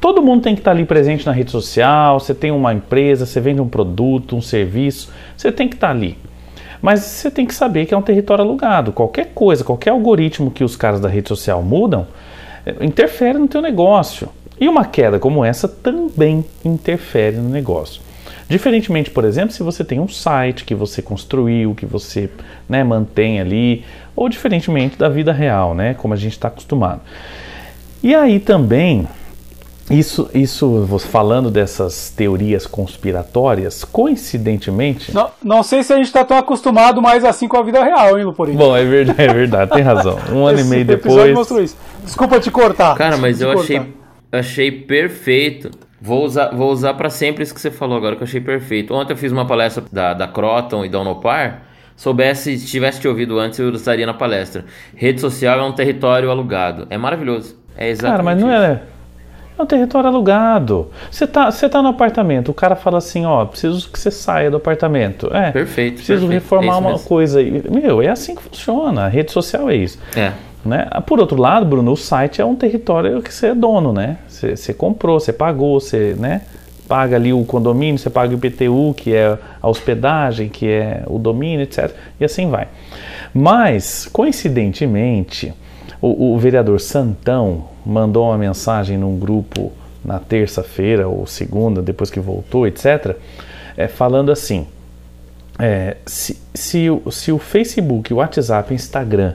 Todo mundo tem que estar ali presente na rede social. Você tem uma empresa, você vende um produto, um serviço, você tem que estar ali. Mas você tem que saber que é um território alugado. Qualquer coisa, qualquer algoritmo que os caras da rede social mudam, eh, interfere no teu negócio. E uma queda como essa também interfere no negócio. Diferentemente, por exemplo, se você tem um site que você construiu, que você né, mantém ali, ou diferentemente da vida real, né, como a gente está acostumado. E aí também isso, isso falando dessas teorias conspiratórias, coincidentemente. Não, não sei se a gente está tão acostumado mais assim com a vida real, hein, Luporinho? Bom, é verdade, é verdade, tem razão. Um ano e meio depois. Mostrou isso. Desculpa te cortar. Cara, mas eu achei, achei perfeito. Vou usar, vou usar para sempre isso que você falou agora, que eu achei perfeito. Ontem eu fiz uma palestra da, da Croton e da Unopar. Soubesse, se tivesse te ouvido antes, eu estaria na palestra. Rede social é um território alugado. É maravilhoso. É exatamente Cara, mas não isso. é. É um território alugado. Você tá, você tá no apartamento, o cara fala assim, ó, preciso que você saia do apartamento. É. Perfeito. Preciso perfeito. reformar é uma coisa. Meu, é assim que funciona. A rede social é isso. É. Né? Por outro lado, Bruno, o site é um território que você é dono, né? Você, você comprou, você pagou, você, né? Paga ali o condomínio, você paga o IPTU, que é a hospedagem, que é o domínio, etc. E assim vai. Mas, coincidentemente, o, o vereador Santão mandou uma mensagem num grupo na terça-feira ou segunda, depois que voltou, etc., é, falando assim: é, se, se, se o Facebook, o WhatsApp, o Instagram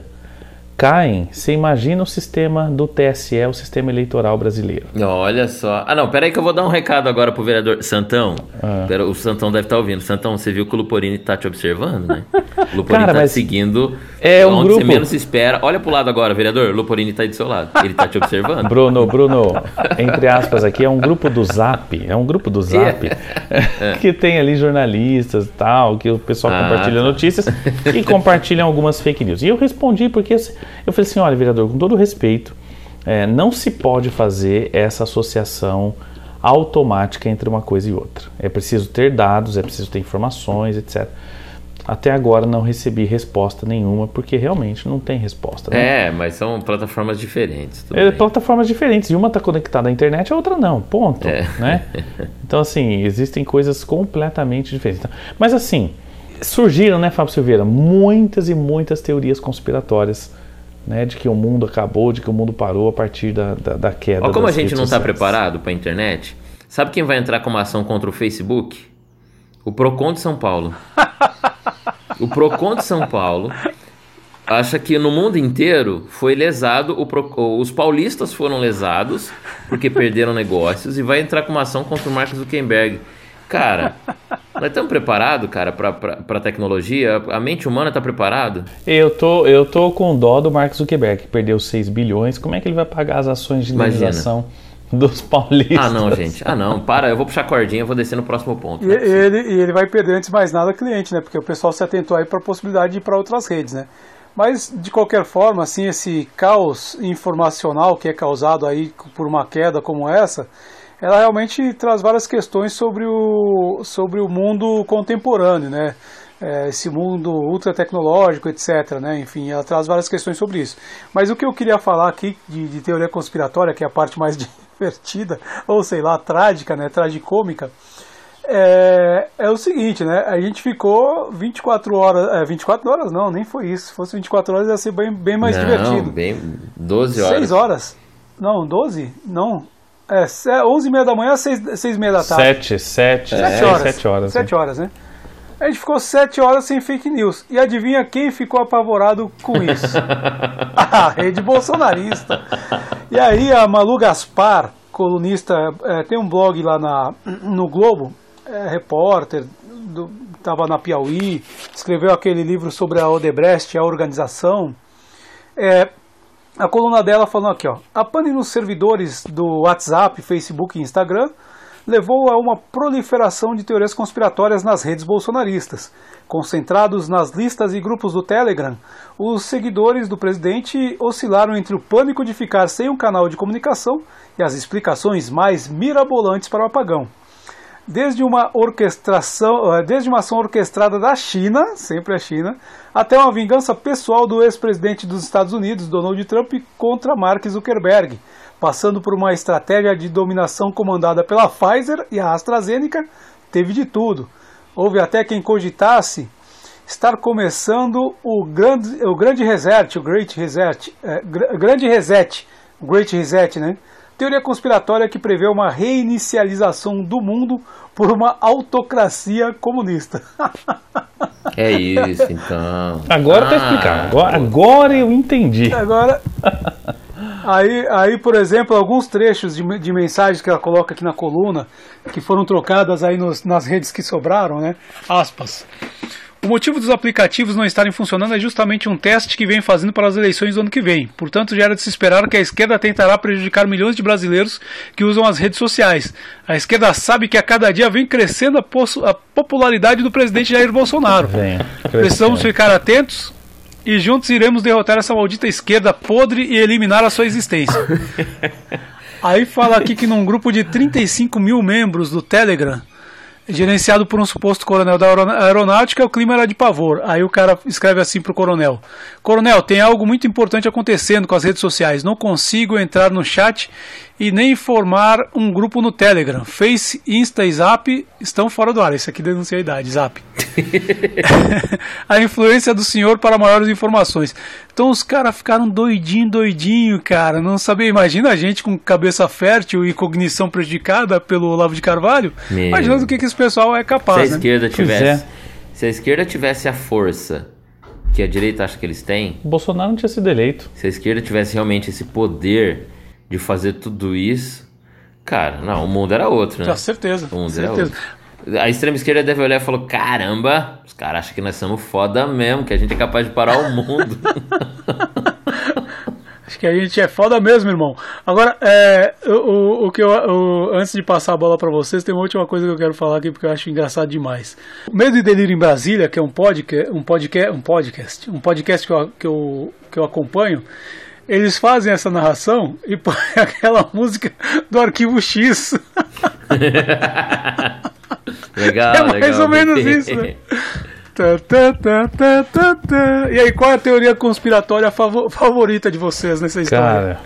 caem, você imagina o sistema do TSE, o sistema eleitoral brasileiro. Olha só. Ah, não, peraí que eu vou dar um recado agora pro vereador. Santão, ah. pera, o Santão deve estar tá ouvindo. Santão, você viu que o Luporini tá te observando, né? O Luporini Cara, tá te seguindo é um onde grupo... você menos espera. Olha pro lado agora, vereador. O Luporini tá aí do seu lado. Ele tá te observando. Bruno, Bruno, entre aspas aqui, é um grupo do Zap. É um grupo do Zap é. que tem ali jornalistas e tal, que o pessoal ah, compartilha tá. notícias e compartilham algumas fake news. E eu respondi porque eu falei assim: olha, vereador, com todo respeito, é, não se pode fazer essa associação automática entre uma coisa e outra. É preciso ter dados, é preciso ter informações, etc. Até agora não recebi resposta nenhuma, porque realmente não tem resposta. Né? É, mas são plataformas diferentes. É, plataformas diferentes. E uma está conectada à internet, a outra não. Ponto. É. Né? Então, assim, existem coisas completamente diferentes. Mas, assim, surgiram, né, Fábio Silveira, muitas e muitas teorias conspiratórias né, de que o mundo acabou, de que o mundo parou a partir da, da, da queda. Olha como a gente não está preparado para a internet. Sabe quem vai entrar com uma ação contra o Facebook? O Procon de São Paulo. o Procon de São Paulo acha que no mundo inteiro foi lesado, o os paulistas foram lesados porque perderam negócios e vai entrar com uma ação contra o Mark Zuckerberg. Cara, nós estamos preparados, cara, para a tecnologia? A mente humana está preparada? Eu tô, eu tô com dó do Mark Zuckerberg, que perdeu 6 bilhões. Como é que ele vai pagar as ações de indenização dos paulistas? Ah, não, gente. Ah, não. Para, eu vou puxar a cordinha, eu vou descer no próximo ponto. E, né? ele, e ele vai perder antes de mais nada cliente, né? Porque o pessoal se atentou aí para a possibilidade de ir para outras redes, né? Mas, de qualquer forma, assim, esse caos informacional que é causado aí por uma queda como essa ela realmente traz várias questões sobre o, sobre o mundo contemporâneo, né? É, esse mundo ultra tecnológico, etc. Né? Enfim, ela traz várias questões sobre isso. Mas o que eu queria falar aqui de, de teoria conspiratória, que é a parte mais divertida, ou sei lá, trágica, né? tragicômica, é, é o seguinte, né? A gente ficou 24 horas. É, 24 horas não, nem foi isso. Se fosse 24 horas ia ser bem, bem mais não, divertido. Bem, 12 horas. 6 horas. Não, 12? Não. É, 11 e meia da manhã, 6, 6 e meia da tarde. 7, 7, 7 horas. 7 horas, 7 horas, né? A gente ficou 7 horas sem fake news. E adivinha quem ficou apavorado com isso? a rede bolsonarista. E aí a Malu Gaspar, colunista, é, tem um blog lá na, no Globo, é, repórter, estava na Piauí, escreveu aquele livro sobre a Odebrecht, a organização. É, a coluna dela falando aqui, ó, a pane nos servidores do WhatsApp, Facebook e Instagram levou a uma proliferação de teorias conspiratórias nas redes bolsonaristas. Concentrados nas listas e grupos do Telegram, os seguidores do presidente oscilaram entre o pânico de ficar sem um canal de comunicação e as explicações mais mirabolantes para o apagão desde uma orquestração, eh, desde uma ação orquestrada da China, sempre a China, até uma vingança pessoal do ex-presidente dos Estados Unidos, Donald Trump, contra Mark Zuckerberg, passando por uma estratégia de dominação comandada pela Pfizer e a AstraZeneca, teve de tudo. Houve até quem cogitasse estar começando o grande, o grande reset, o Great Reset, é, grande reset, Great Reset, né? Teoria conspiratória que prevê uma reinicialização do mundo por uma autocracia comunista. É isso, então. Agora ah. tá explicado. Agora, agora eu entendi. Agora. Aí, aí, por exemplo, alguns trechos de, de mensagens que ela coloca aqui na coluna, que foram trocadas aí nos, nas redes que sobraram, né? Aspas. O motivo dos aplicativos não estarem funcionando é justamente um teste que vem fazendo para as eleições do ano que vem. Portanto, já era de se esperar que a esquerda tentará prejudicar milhões de brasileiros que usam as redes sociais. A esquerda sabe que a cada dia vem crescendo a, a popularidade do presidente Jair Bolsonaro. Vem, Precisamos ficar atentos e juntos iremos derrotar essa maldita esquerda podre e eliminar a sua existência. Aí fala aqui que num grupo de 35 mil membros do Telegram gerenciado por um suposto coronel da aeronáutica, o clima era de pavor. Aí o cara escreve assim pro coronel: Coronel, tem algo muito importante acontecendo com as redes sociais. Não consigo entrar no chat e nem formar um grupo no Telegram. Face, Insta e Zap estão fora do ar. Isso aqui denuncia a idade, Zap. a influência do senhor para maiores informações. Então os caras ficaram doidinho, doidinho, cara. Não sabia. Imagina a gente com cabeça fértil e cognição prejudicada pelo Olavo de Carvalho. Meu. Imagina do que, que esse pessoal é Se a capaz, né? esquerda Pois tivesse. é. Se a esquerda tivesse a força que a direita acha que eles têm, O Bolsonaro não tinha sido eleito. se a esquerda tivesse realmente esse poder de fazer tudo isso, cara, não, o mundo era outro, né? Com certeza. O mundo certeza. era outro. A extrema esquerda deve olhar e falou: caramba, os caras acham que nós somos foda mesmo, que a gente é capaz de parar o mundo. Acho que a gente é foda mesmo, irmão. Agora, é, o, o, que eu, o- antes de passar a bola pra vocês, tem uma última coisa que eu quero falar aqui porque eu acho engraçado demais. O Medo e Delírio em Brasília, que é um podcast, um podcast, um podcast, um podcast que eu, que eu, que eu acompanho, eles fazem essa narração e põem aquela música do Arquivo X. legal, É mais legal. ou menos isso, né? Tá, tá, tá, tá, tá, tá. E aí, qual é a teoria conspiratória favo- favorita de vocês nessa história? Cara,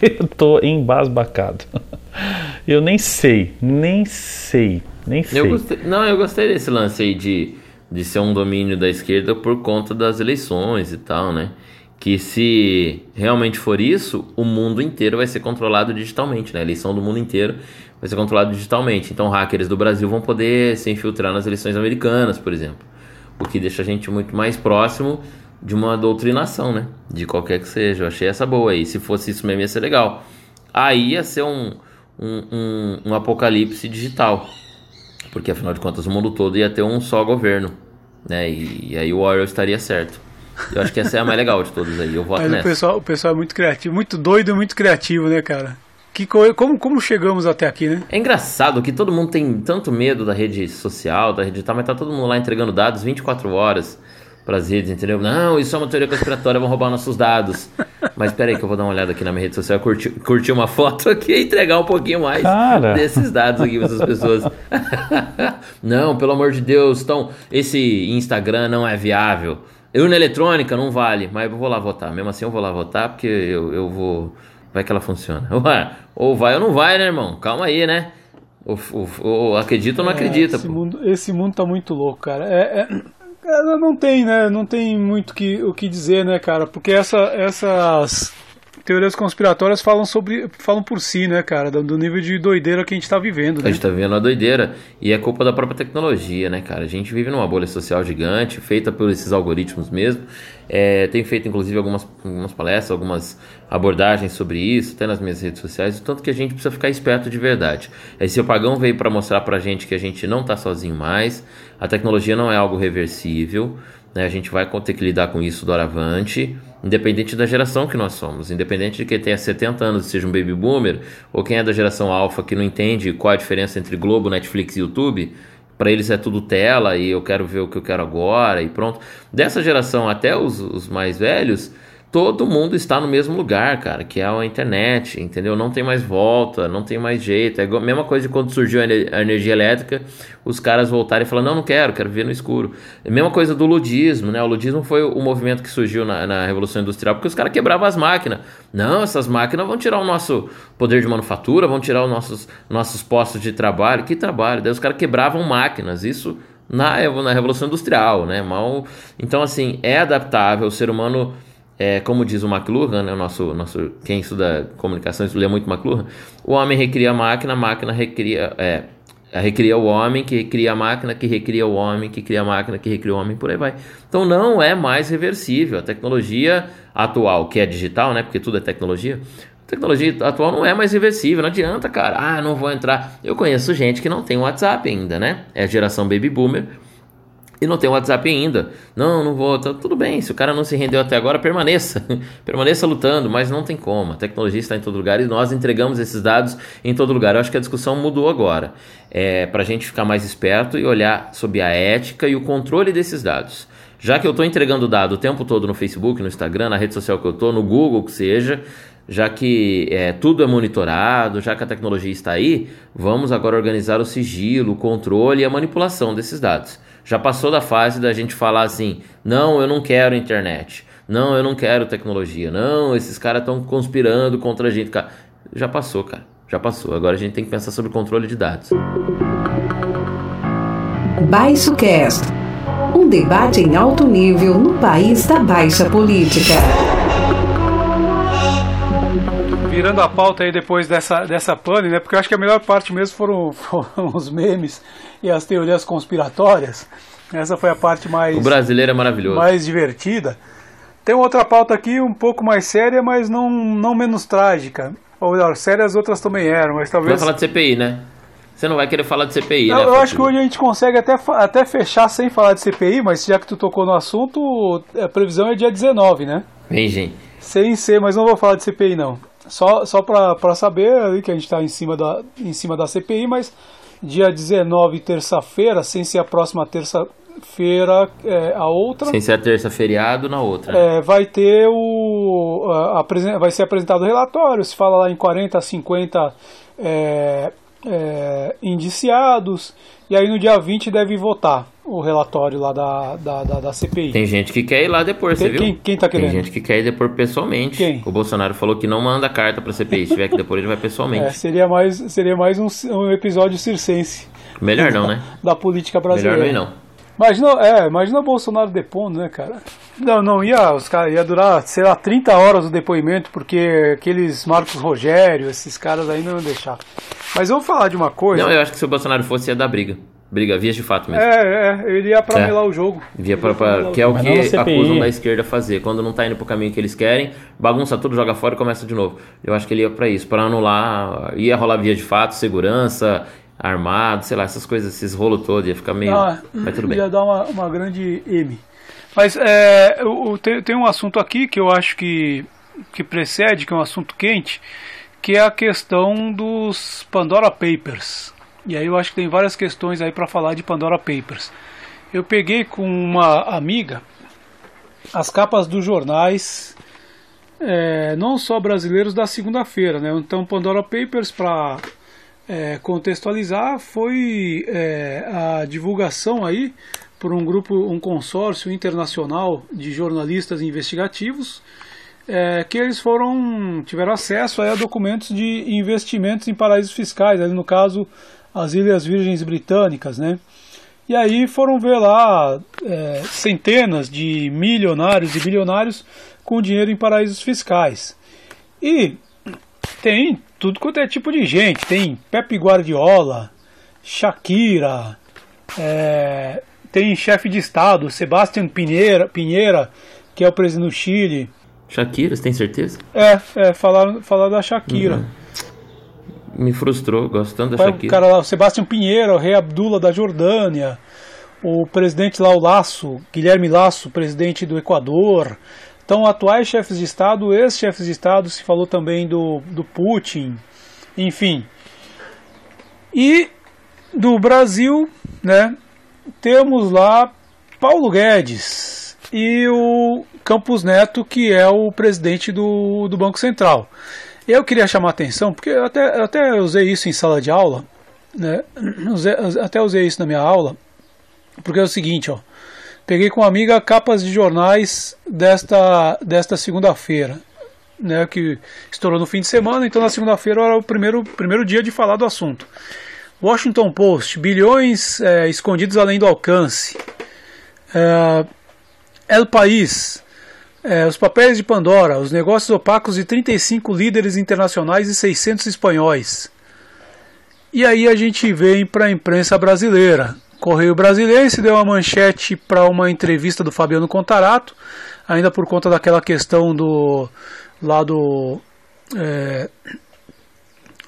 eu tô embasbacado. Eu nem sei, nem sei, nem sei. Eu gostei, não, eu gostei desse lance aí de, de ser um domínio da esquerda por conta das eleições e tal, né? Que se realmente for isso, o mundo inteiro vai ser controlado digitalmente, né? A eleição do mundo inteiro vai ser controlada digitalmente. Então, hackers do Brasil vão poder se infiltrar nas eleições americanas, por exemplo. O que deixa a gente muito mais próximo de uma doutrinação, né? De qualquer que seja. Eu achei essa boa aí. Se fosse isso mesmo, ia ser legal. Aí ia ser um, um, um, um apocalipse digital. Porque afinal de contas o mundo todo ia ter um só governo, né? E, e aí o Orwell estaria certo. Eu acho que essa é a mais legal de todas aí. Eu voto Mas o nessa. pessoal, o pessoal é muito criativo, muito doido e muito criativo, né, cara? Que co- como, como chegamos até aqui, né? É engraçado que todo mundo tem tanto medo da rede social, da rede digital, mas tá todo mundo lá entregando dados 24 horas pras redes, entendeu? Não, isso é uma teoria conspiratória, vão roubar nossos dados. Mas peraí que eu vou dar uma olhada aqui na minha rede social, curtir, curtir uma foto aqui e entregar um pouquinho mais Cara. desses dados aqui pra essas pessoas. não, pelo amor de Deus, então, esse Instagram não é viável. Urna eletrônica não vale, mas eu vou lá votar. Mesmo assim eu vou lá votar porque eu, eu vou... Vai que ela funciona. Ou vai ou não vai, né, irmão? Calma aí, né? Ou, ou- ou acredita ou não acredita, É, esse, pô. mundo, esse mundo tá muito louco, cara. É, é- não tem, né? Não tem muito que, o que dizer, né, cara? Porque essa, essas teorias conspiratórias falam sobre. falam por si, né, cara? Do, do nível de doideira que a gente tá vivendo, A né? gente tá vivendo uma doideira. E é culpa da própria tecnologia, né, cara? A gente vive numa bolha social gigante, feita por esses algoritmos mesmo. É, tenho feito, inclusive, algumas, algumas palestras, algumas abordagens sobre isso, até nas minhas redes sociais, o tanto que a gente precisa ficar esperto de verdade. Esse apagão veio para mostrar pra gente que a gente não tá sozinho mais, a tecnologia não é algo reversível, né? A gente vai ter que lidar com isso doravante, independente da geração que nós somos, independente de quem tenha 70 anos e seja um baby boomer, ou quem é da geração alfa que não entende qual a diferença entre Globo, Netflix e YouTube, para eles é tudo tela e eu quero ver o que eu quero agora e pronto. Dessa geração até os, os mais velhos, todo mundo está no mesmo lugar, cara, que é a internet, entendeu? Não tem mais volta, não tem mais jeito. É a mesma coisa de quando surgiu a ener- a energia elétrica, os caras voltaram e falaram, não, não quero, quero ver no escuro. É a mesma coisa do ludismo, né? O ludismo foi o movimento que surgiu na, na Revolução Industrial, porque os caras quebravam as máquinas. Não, essas máquinas vão tirar o nosso poder de manufatura, vão tirar os nossos, nossos postos de trabalho. Que trabalho? Daí os caras quebravam máquinas, isso na, na Revolução Industrial, né? Mal, então, assim, é adaptável, o ser humano... É, como diz o McLuhan, né, o nosso, nosso, quem estuda comunicação lê muito McLuhan, o homem recria a máquina, a máquina recria, é, recria o homem, que recria a máquina, que recria o homem, que cria a máquina, que recria o homem, por aí vai. Então não é mais reversível. A tecnologia atual, que é digital, né, porque tudo é tecnologia, a tecnologia atual não é mais reversível, não adianta, cara. Ah, não vou entrar. Eu conheço gente que não tem WhatsApp ainda, né? É a geração baby boomer e não tem WhatsApp ainda. Não, não vou. Tá, tudo bem, se o cara não se rendeu até agora, permaneça. permaneça lutando, mas não tem como. A tecnologia está em todo lugar e nós entregamos esses dados em todo lugar. Eu acho que a discussão mudou agora. É, para a gente ficar mais esperto e olhar sobre a ética e o controle desses dados. Já que eu estou entregando dado o tempo todo no Facebook, no Instagram, na rede social que eu estou, no Google, que seja, já que é, tudo é monitorado, já que a tecnologia está aí, vamos agora organizar o sigilo, o controle e a manipulação desses dados. Já passou da fase da gente falar assim: não, eu não quero internet, não, eu não quero tecnologia, não, esses caras estão conspirando contra a gente. Cara, já passou, cara. Já passou. Agora a gente tem que pensar sobre controle de dados. Baixo Cast, um debate em alto nível no país da baixa política. Virando a pauta aí depois dessa, dessa pane, né? Porque eu acho que a melhor parte mesmo foram, foram os memes e as teorias conspiratórias. Essa foi a parte mais. O brasileiro é maravilhoso. Mais divertida. Tem outra pauta aqui um pouco mais séria, mas não, não menos trágica. Ou melhor, sérias outras também eram, mas talvez. Vai falar de CPI, né? Você não vai querer falar de CPI, eu, né? Eu acho que hoje a gente consegue até, até fechar sem falar de CPI, mas já que tu tocou no assunto, a previsão é dia 19, né? Vem, gente. Sem ser, mas não vou falar de CPI não. Só, só para saber ali que a gente está em, cima da, em cima da CPI, mas dia 19, terça-feira, sem ser a próxima terça-feira, é, a outra. Sem ser a terça feriado na outra. É, vai ter o. A, a, vai ser apresentado o relatório, se fala lá em 40 a 50 é, é, indiciados, e aí no dia 20 deve votar o relatório lá da, da, da, da CPI. Tem gente que quer ir lá depois, Tem, você viu? Quem, quem tá querendo? Tem gente que quer ir depor pessoalmente. Quem? O Bolsonaro falou que não manda carta pra CPI. Se tiver que depor, ele vai pessoalmente. É, seria mais, seria mais um, um episódio circense. Melhor não, né? Da política brasileira. Melhor não ir, não. Imagina, é, imagina o Bolsonaro depondo, né, cara? Não, não ia, os caras ia durar, sei lá, 30 horas o depoimento, porque aqueles Marcos Rogério, esses caras aí não iam deixar. Mas vamos falar de uma coisa. Não, eu acho que se o Bolsonaro fosse ia dar briga. Briga, vias de fato mesmo. É, é, ele ia pra É. melar o jogo. Via pra, pra- que é o que acusam da esquerda fazer. Quando não tá indo pro caminho que eles querem, bagunça tudo, joga fora e começa de novo. Eu acho que ele ia pra isso, pra anular. Ia rolar via de fato, segurança, armado, sei lá, essas coisas, esses rolos todos, ia ficar meio. Ah, Mas tudo bem. Ia dar uma, uma grande M. Mas é, o- o- tem, tem um assunto aqui que eu acho que, que precede, que é um assunto quente, que é a questão dos Pandora Papers. E aí eu acho que tem várias questões aí para falar de Pandora Papers. Eu peguei com uma amiga as capas dos jornais, é, não só brasileiros, da segunda-feira. Né? Então, Pandora Papers, para é, contextualizar, foi é, a divulgação aí por um grupo, um consórcio internacional de jornalistas investigativos, é, que eles foram tiveram acesso a documentos de investimentos em paraísos fiscais, ali no caso as Ilhas Virgens Britânicas, né? E aí foram ver lá é, centenas de milionários e bilionários com dinheiro em paraísos fiscais. E tem tudo quanto é tipo de gente. Tem Pepe Guardiola, Shakira, é, tem chefe de Estado, Sebastião Pinheira, Pinheira, que é o presidente do Chile. Shakira, você tem certeza? É, é falaram, falaram da Shakira. Me frustrou, gosto tanto da O Shakira. cara lá, o Sebastião Pinheiro, o rei Abdullah da Jordânia, o presidente lá, o Laço, Guilherme Laço, presidente do Equador. Então, atuais chefes de Estado, ex-chefes de Estado, se falou também do, do Putin, enfim. E do Brasil, né, temos lá Paulo Guedes e o Campos Neto, que é o presidente do, do Banco Central. Eu queria chamar a atenção, porque eu até, eu até usei isso em sala de aula, né? Usei- até usei isso na minha aula, porque é o seguinte, ó. Peguei com uma amiga capas de jornais desta, desta segunda-feira, né? Que estourou no fim de semana, então na segunda-feira era o primeiro, primeiro dia de falar do assunto. Washington Post, bilhões eh, escondidos além do alcance. Eh, El País, é, os papéis de Pandora, os negócios opacos de 35 líderes internacionais e 600 espanhóis. E aí a gente vem para a imprensa brasileira. Correio Brasilense deu uma manchete para uma entrevista do Fabiano Contarato, ainda por conta daquela questão do lá do é,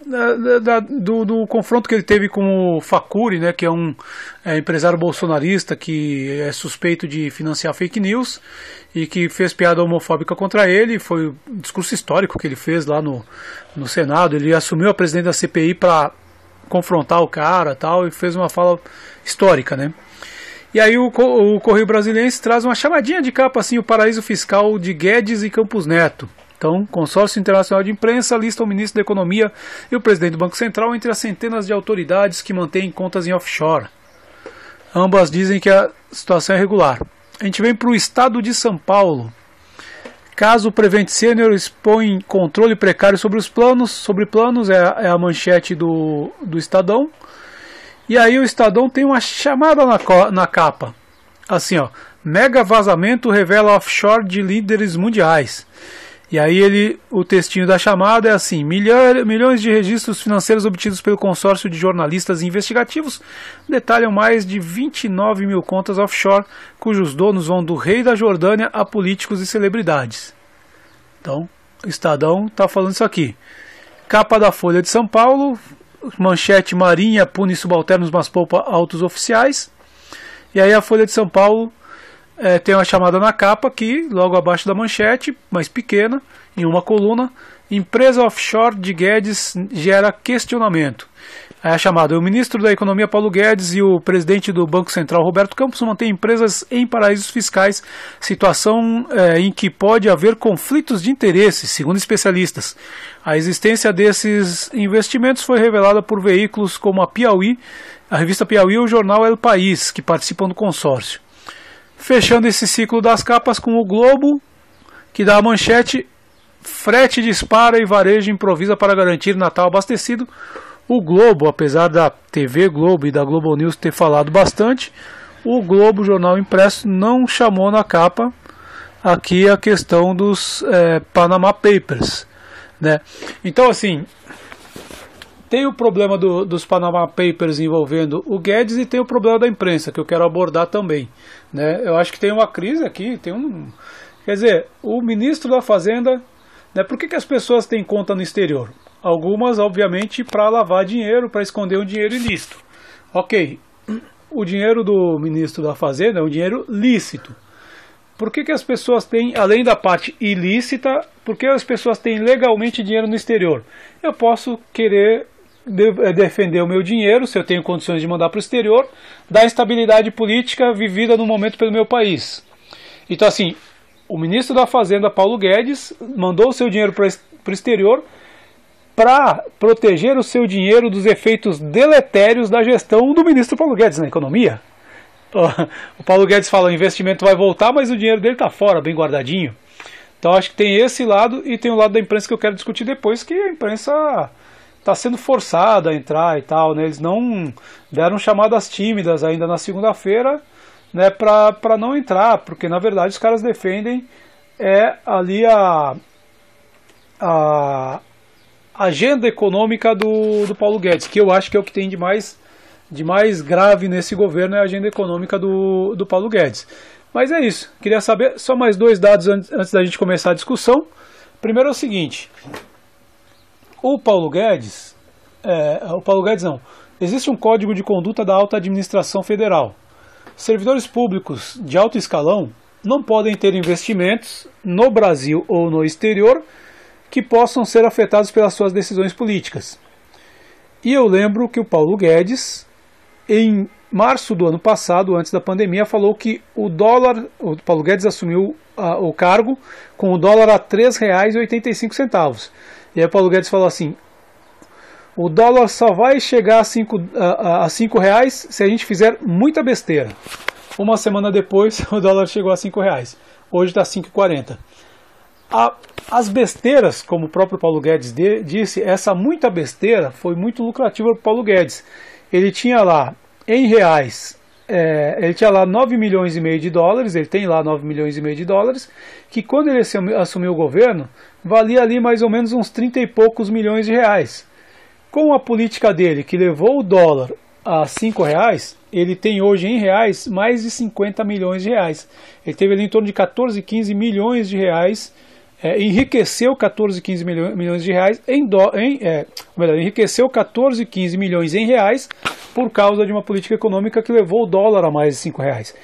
da- da- do, do confronto que ele teve com o Facuri, né, que é um é, empresário bolsonarista que é suspeito de financiar fake news e que fez piada homofóbica contra ele. Foi um discurso histórico que ele fez lá no, no Senado. Ele assumiu a presidente da CPI para confrontar o cara tal, e fez uma fala histórica, né? E aí o, o Correio Brasilense traz uma chamadinha de capa assim, o paraíso fiscal de Guedes e Campos Neto. Então, consórcio internacional de imprensa lista o ministro da Economia e o presidente do Banco Central entre as centenas de autoridades que mantêm contas em offshore. Ambas dizem que a situação é regular. A gente vem para o estado de São Paulo. Caso o Prevent Senior expõe controle precário sobre os planos, sobre planos é, é a manchete do, do Estadão. E aí o Estadão tem uma chamada na, na capa, assim ó, mega vazamento revela offshore de líderes mundiais. E aí ele, o textinho da chamada é assim: milhões de registros financeiros obtidos pelo consórcio de jornalistas investigativos detalham mais de 29 mil contas offshore, cujos donos vão do rei da Jordânia a políticos e celebridades. Então, o Estadão está falando isso aqui. Capa da Folha de São Paulo, manchete Marinha pune subalternos mas poupa altos oficiais. E aí a Folha de São Paulo é, tem uma chamada na capa aqui, logo abaixo da manchete, mais pequena, em uma coluna. Empresa offshore de Guedes gera questionamento. É a chamada. O ministro da Economia Paulo Guedes e o presidente do Banco Central Roberto Campos mantêm empresas em paraísos fiscais, situação é, em que pode haver conflitos de interesses, segundo especialistas. A existência desses investimentos foi revelada por veículos como a Piauí, a revista Piauí e o jornal El País, que participam do consórcio. Fechando esse ciclo das capas com o Globo, que dá a manchete: frete dispara e varejo improvisa para garantir Natal abastecido. O Globo, apesar da TV Globo e da Globo News ter falado bastante, o Globo, jornal impresso, não chamou na capa aqui a questão dos é, Panama Papers. Né? Então, assim, tem o problema do, dos Panama Papers envolvendo o Guedes e tem o problema da imprensa, que eu quero abordar também. Né? Eu acho que tem uma crise aqui, tem um. Quer dizer, o ministro da Fazenda. Né, por que, que as pessoas têm conta no exterior? Algumas, obviamente, para lavar dinheiro, para esconder um dinheiro ilícito. Ok, o dinheiro do ministro da Fazenda é um dinheiro lícito. Por que, que as pessoas têm, além da parte ilícita, por que as pessoas têm legalmente dinheiro no exterior? Eu posso querer é, defender o meu dinheiro, se eu tenho condições de mandar para o exterior, da instabilidade política vivida no momento pelo meu país. Então, assim, o ministro da Fazenda, Paulo Guedes, mandou o seu dinheiro para o exterior para proteger o seu dinheiro dos efeitos deletérios da gestão do ministro Paulo Guedes na economia. O Paulo Guedes fala: o investimento vai voltar, mas o dinheiro dele está fora, bem guardadinho. Então, acho que tem esse lado e tem o lado da imprensa que eu quero discutir depois, que a imprensa está sendo forçado a entrar e tal, né? Eles não deram chamadas tímidas ainda na segunda-feira, né, para não entrar, porque na verdade os caras defendem é ali a, a agenda econômica do, do Paulo Guedes, que eu acho que é o que tem de mais, de mais grave nesse governo é a agenda econômica do, do Paulo Guedes. Mas é isso. Queria saber só mais dois dados antes da gente começar a discussão. Primeiro é o seguinte: o Paulo Guedes, é, o Paulo Guedes não, existe um código de conduta da alta administração federal. Servidores públicos de alto escalão não podem ter investimentos no Brasil ou no exterior que possam ser afetados pelas suas decisões políticas. E eu lembro que o Paulo Guedes, em março do ano passado, antes da pandemia, falou que o dólar, o Paulo Guedes assumiu a, o cargo com o dólar a R$ 3,85. E aí Paulo Guedes falou assim: o dólar só vai chegar a 5 a, a cinco reais se a gente fizer muita besteira. Uma semana depois, o dólar chegou a 5 reais. Hoje está 5,40. As besteiras, como o próprio Paulo Guedes de, disse, essa muita besteira foi muito lucrativa para o Paulo Guedes. Ele tinha lá, em reais, é, ele tinha lá 9 milhões e meio de dólares, ele tem lá 9 milhões e meio de dólares, que quando ele assumiu o governo, valia ali mais ou menos uns 30 e poucos milhões de reais. Com a política dele, que levou o dólar a 5 reais, ele tem hoje em reais mais de 50 milhões de reais. Ele teve ali em torno de 14, 15 milhões de reais, é, enriqueceu 14, 15 milhões de reais em, do, em é, melhor, enriqueceu 14, 15 milhões em reais por causa de uma política econômica que levou o dólar a mais de 5 reais.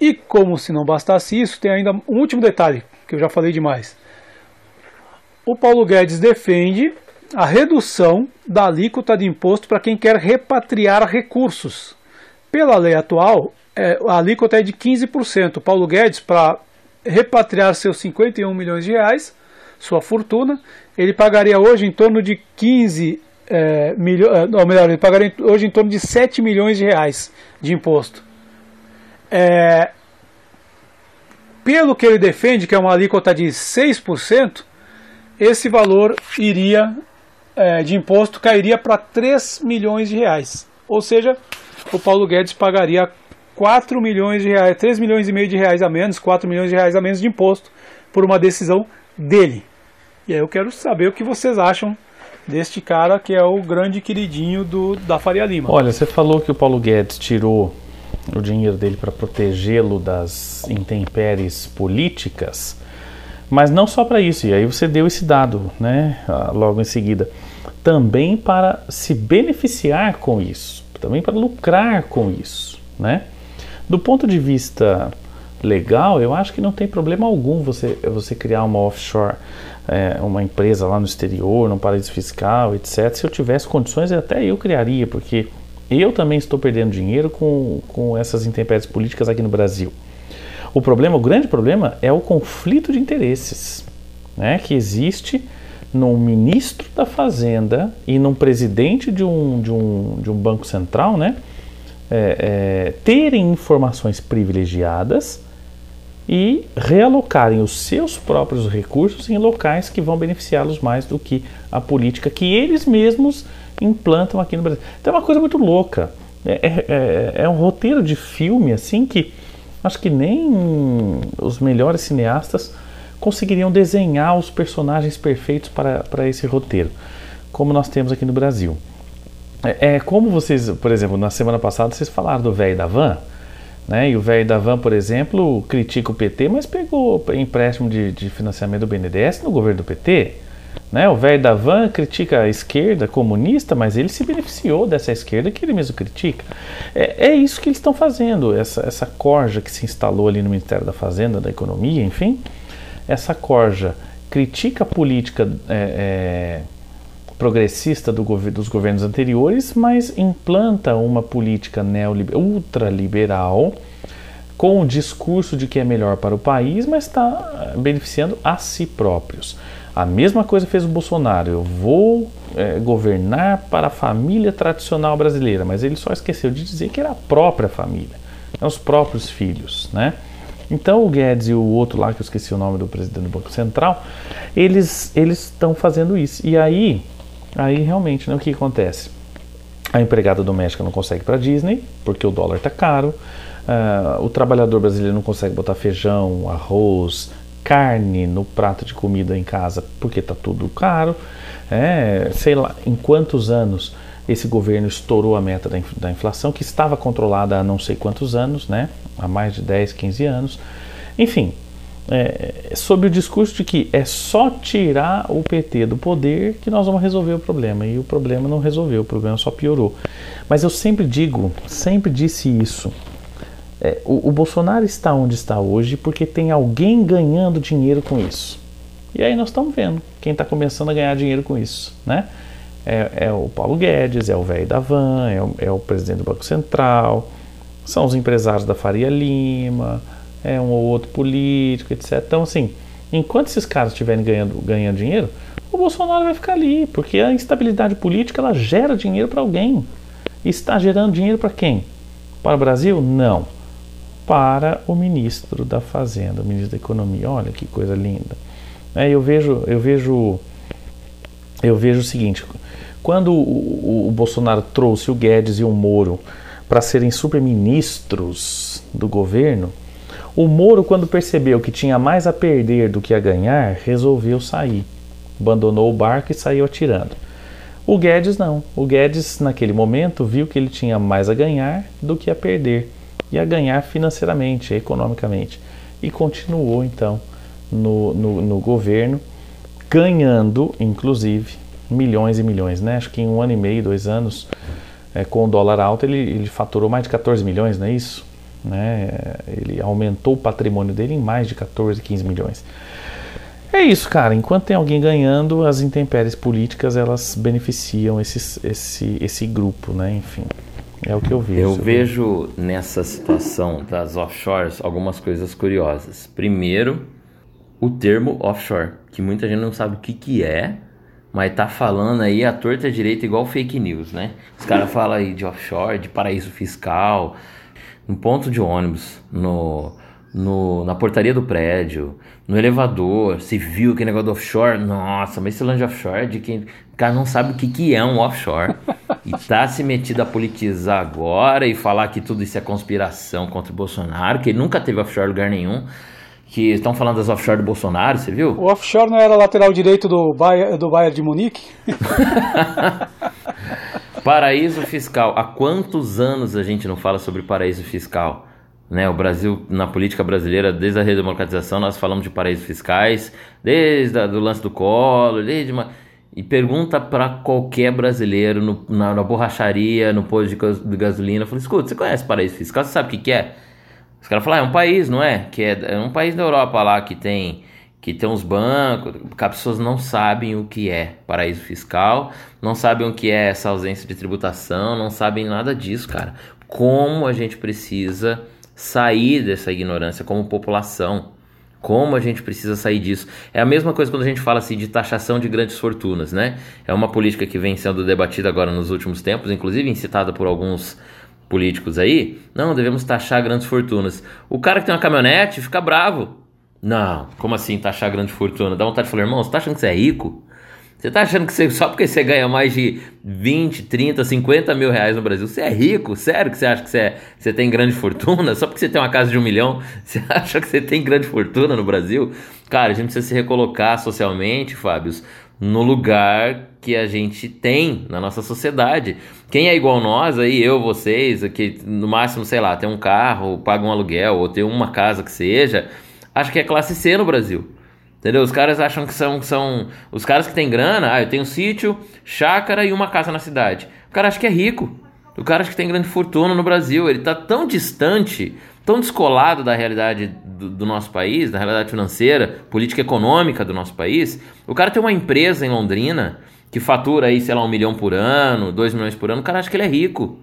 E como se não bastasse isso, tem ainda um último detalhe, que eu já falei demais o Paulo Guedes defende a redução da alíquota de imposto para quem quer repatriar recursos. Pela lei atual, é, a alíquota é de 15%. O Paulo Guedes, para repatriar seus 51 milhões de reais, sua fortuna, ele pagaria hoje em torno de 15 é, milhões, ou melhor, ele pagaria hoje em torno de 7 milhões de reais de imposto. É, pelo que ele defende, que é uma alíquota de 6%, esse valor iria é, de imposto cairia para 3 milhões de reais. Ou seja, o Paulo Guedes pagaria 4 milhões de reais, 3 milhões e meio de reais a menos, 4 milhões de reais a menos de imposto por uma decisão dele. E aí eu quero saber o que vocês acham deste cara que é o grande queridinho do, da Faria Lima. Olha, você falou que o Paulo Guedes tirou o dinheiro dele para protegê-lo das intempéries políticas, mas não só para isso, e aí você deu esse dado, né, ah, logo em seguida, também para se beneficiar com isso, também para lucrar com isso, né? Do ponto de vista legal, eu acho que não tem problema algum você, você criar uma offshore, é, uma empresa lá no exterior, num paraíso fiscal, etc. Se eu tivesse condições, até eu criaria, porque eu também estou perdendo dinheiro com, com essas intempéries políticas aqui no Brasil. O problema, o grande problema é o conflito de interesses né, que existe num ministro da Fazenda e num presidente de um, de um, de um banco central, né, é, é, terem informações privilegiadas e realocarem os seus próprios recursos em locais que vão beneficiá-los mais do que a política que eles mesmos implantam aqui no Brasil. Então é uma coisa muito louca. É, é, é, é um roteiro de filme assim que acho que nem os melhores cineastas conseguiriam desenhar os personagens perfeitos para, para esse roteiro, como nós temos aqui no Brasil. É, é como vocês, por exemplo, na semana passada vocês falaram do velho da van. Né? E o velho da Van, por exemplo, critica o PT, mas pegou empréstimo de, de financiamento do BNDES no governo do PT. Né? O velho da Van critica a esquerda comunista, mas ele se beneficiou dessa esquerda que ele mesmo critica. É, é isso que eles estão fazendo, essa, essa corja que se instalou ali no Ministério da Fazenda, da Economia, enfim. Essa corja critica a política é, é, progressista do dos governos anteriores, mas implanta uma política ultraliberal com o discurso de que é melhor para o país, mas está eh, beneficiando a si próprios. A mesma coisa fez o Bolsonaro. Eu vou é, governar para a família tradicional brasileira, mas ele só esqueceu de dizer que era a própria família, é os próprios filhos, né? Então o Guedes e o outro lá que eu esqueci o nome do presidente do Banco Central, eles eles estão fazendo isso. E aí Aí realmente, né, o que acontece? A empregada doméstica não consegue para Disney porque o dólar está caro. Uh, o trabalhador brasileiro não consegue botar feijão, arroz, carne no prato de comida em casa porque está tudo caro. É, sei lá, em quantos anos esse governo estourou a meta da inflação, que estava controlada há não sei quantos anos, né? há mais de 10, 15 anos. Enfim, é, sob o discurso de que é só tirar o PT do poder que nós vamos resolver o problema. E o problema não resolveu, o problema só piorou. Mas eu sempre digo, sempre disse isso. É, o, o, Bolsonaro está onde está hoje porque tem alguém ganhando dinheiro com isso. E aí nós estamos vendo quem está começando a ganhar dinheiro com isso, né? É, é o Paulo Guedes, é o velho da Van, é o, é o presidente do Banco Central, são os empresários da Faria Lima, é, um ou outro político, etc. Então, assim, enquanto esses caras estiverem ganhando, ganhando dinheiro, o Bolsonaro vai ficar ali, porque a instabilidade política ela gera dinheiro para alguém. E está gerando dinheiro para quem? Para o Brasil? Não. Para o ministro da Fazenda, o ministro da Economia. Olha que coisa linda. É, eu vejo, eu vejo, eu vejo o seguinte: quando o, o, o Bolsonaro trouxe o Guedes e o Moro para serem superministros do governo, o Moro, quando percebeu que tinha mais a perder do que a ganhar, resolveu sair. Abandonou o barco e saiu atirando. O Guedes não. O Guedes, naquele momento, viu que ele tinha mais a ganhar do que a perder. E a ganhar financeiramente, economicamente. E continuou, então, no, no, no governo, ganhando, inclusive, milhões e milhões. Né? Acho que em um ano e meio, dois anos, é, com o dólar alto, ele, ele faturou mais de 14 milhões, não é isso? Né? Ele aumentou o patrimônio dele em mais de 14, 15 milhões. É isso, cara. Enquanto tem alguém ganhando, as intempéries políticas elas beneficiam esse, esse, esse grupo, né? Enfim, é o que eu vejo. Eu vejo nessa situação das offshores algumas coisas curiosas. Primeiro, o termo offshore, que muita gente não sabe o que, que é, mas tá falando aí a torta direita igual fake news, né? Os caras falam aí de offshore, de paraíso fiscal, um ponto de ônibus no, no, na portaria do prédio, no elevador, se viu que negócio do offshore, nossa, mas esse lance offshore é de quem. O cara não sabe o que, que é um offshore. e tá se metido a politizar agora e falar que tudo isso é conspiração contra o Bolsonaro, que ele nunca teve offshore em lugar nenhum. Que estão falando das offshore do Bolsonaro, você viu? O offshore não era lateral direito do Bayern, do Bayern de Munique? paraíso fiscal. Há quantos anos a gente não fala sobre paraíso fiscal? Né, o Brasil, na política brasileira, desde a redemocratização, nós falamos de paraísos fiscais, desde o lance do colo, desde uma... E pergunta para qualquer brasileiro no, na, na, borracharia, no posto de, gasolina, fala, escuta, você conhece paraíso fiscal? Você sabe o que, que é? Os caras falam, ah, é um país, não é? Que é, é um país da Europa lá que tem que tem uns bancos, que as pessoas não sabem o que é paraíso fiscal, não sabem o que é essa ausência de tributação, não sabem nada disso, cara. Como a gente precisa sair dessa ignorância como população. Como a gente precisa sair disso? É a mesma coisa quando a gente fala assim de taxação de grandes fortunas, né? É uma política que vem sendo debatida agora nos últimos tempos, inclusive incitada por alguns políticos aí. Não, devemos taxar grandes fortunas. O cara que tem uma caminhonete fica bravo. Não, como assim taxar grande fortuna? Dá vontade de falar, irmão, você tá achando que você é rico? Você tá achando que você, só porque você ganha mais de 20, 30, 50 mil reais no Brasil, você é rico? Sério que você acha que você, é, você tem grande fortuna? Só porque você tem uma casa de um milhão, você acha que você tem grande fortuna no Brasil? Cara, a gente precisa se recolocar socialmente, Fábios, no lugar que a gente tem na nossa sociedade. Quem é igual nós aí, eu, vocês, que no máximo, sei lá, tem um carro, paga um aluguel ou tem uma casa que seja, acho que é classe C no Brasil. Entendeu? Os caras acham que são, são. Os caras que têm grana, ah, eu tenho um sítio, chácara e uma casa na cidade. O cara acha que é rico. O cara acha que tem grande fortuna no Brasil. Ele está tão distante, tão descolado da realidade do, do, nosso país, da realidade financeira, política econômica do nosso país. O cara tem uma empresa em Londrina que fatura aí, sei lá, um milhão por ano, dois milhões por ano. O cara acha que ele é rico.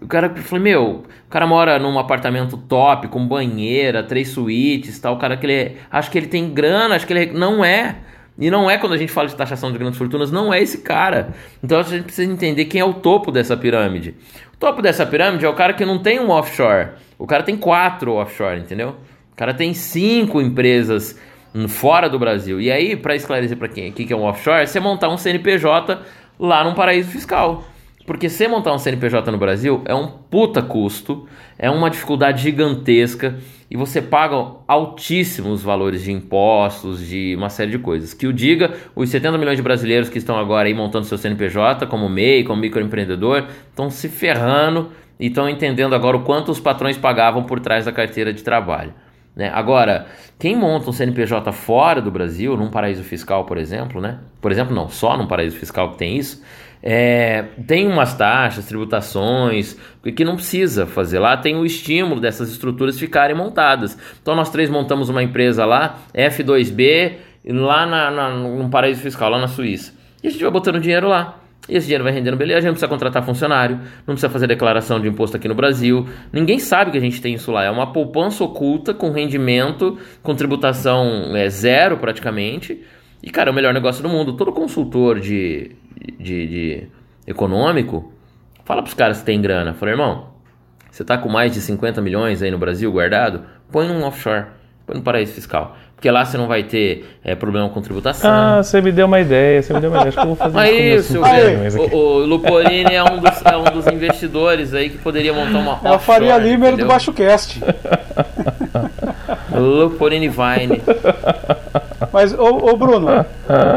O cara falou, meu, o cara mora num apartamento top, com banheira, três suítes tal. O cara que ele é, acho que ele tem grana, acho que ele é, não é. E não é quando a gente fala de taxação de grandes fortunas, não é esse cara. Então a gente precisa entender quem é o topo dessa pirâmide. O topo dessa pirâmide é o cara que não tem um offshore. O cara tem quatro offshore, entendeu? O cara tem cinco empresas fora do Brasil. E aí, para esclarecer para quem o que é um offshore, é você montar um CNPJ lá num paraíso fiscal. Porque você montar um CNPJ no Brasil é um puta custo, é uma dificuldade gigantesca e você paga altíssimos valores de impostos, de uma série de coisas. Que o diga, os 70 milhões de brasileiros que estão agora aí montando seu CNPJ, como MEI, como microempreendedor, estão se ferrando e estão entendendo agora o quanto os patrões pagavam por trás da carteira de trabalho. Né? Agora, quem monta um CNPJ fora do Brasil, num paraíso fiscal, por exemplo, né? Por exemplo, não, só num paraíso fiscal que tem isso, é, tem umas taxas, tributações, que não precisa fazer lá, tem o estímulo dessas estruturas ficarem montadas. Então nós três montamos uma empresa lá, F2B, lá na, na, num paraíso fiscal, lá na Suíça. E a gente vai botando dinheiro lá. E esse dinheiro vai rendendo beleza, a gente não precisa contratar funcionário, não precisa fazer declaração de imposto aqui no Brasil. Ninguém sabe que a gente tem isso lá. É uma poupança oculta com rendimento, com tributação é, zero praticamente. E, cara, é o melhor negócio do mundo. Todo consultor de, de, de econômico, fala pros caras que tem grana. Fala, irmão, você tá com mais de 50 milhões aí no Brasil guardado? Põe num offshore, põe no paraíso fiscal. Porque lá você não vai ter é, problema com tributação. Ah, você me deu uma ideia, você me deu uma ideia. Acho que eu vou fazer Mas isso, o, o, Luporini é um, dos, é um dos investidores aí que poderia montar uma É a Faria Limer do Baixo Cast. Luporini Vine. Mas, ô, ô, Bruno.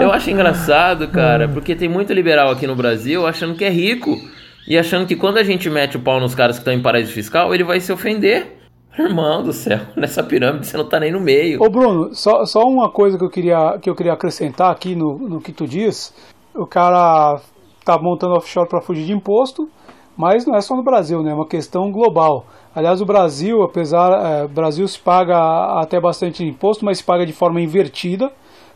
Eu acho engraçado, cara, porque tem muito liberal aqui no Brasil achando que é rico. E achando que quando a gente mete o pau nos caras que estão em paraíso fiscal, ele vai se ofender. Irmão do céu, nessa pirâmide você não tá nem no meio. Ô Bruno, só, só uma coisa que eu queria, que eu queria acrescentar aqui no, no que tu diz. O cara tá montando offshore para fugir de imposto, mas não é só no Brasil, né? É uma questão global. Aliás, o Brasil, apesar, é, Brasil se paga até bastante imposto, mas se paga de forma invertida,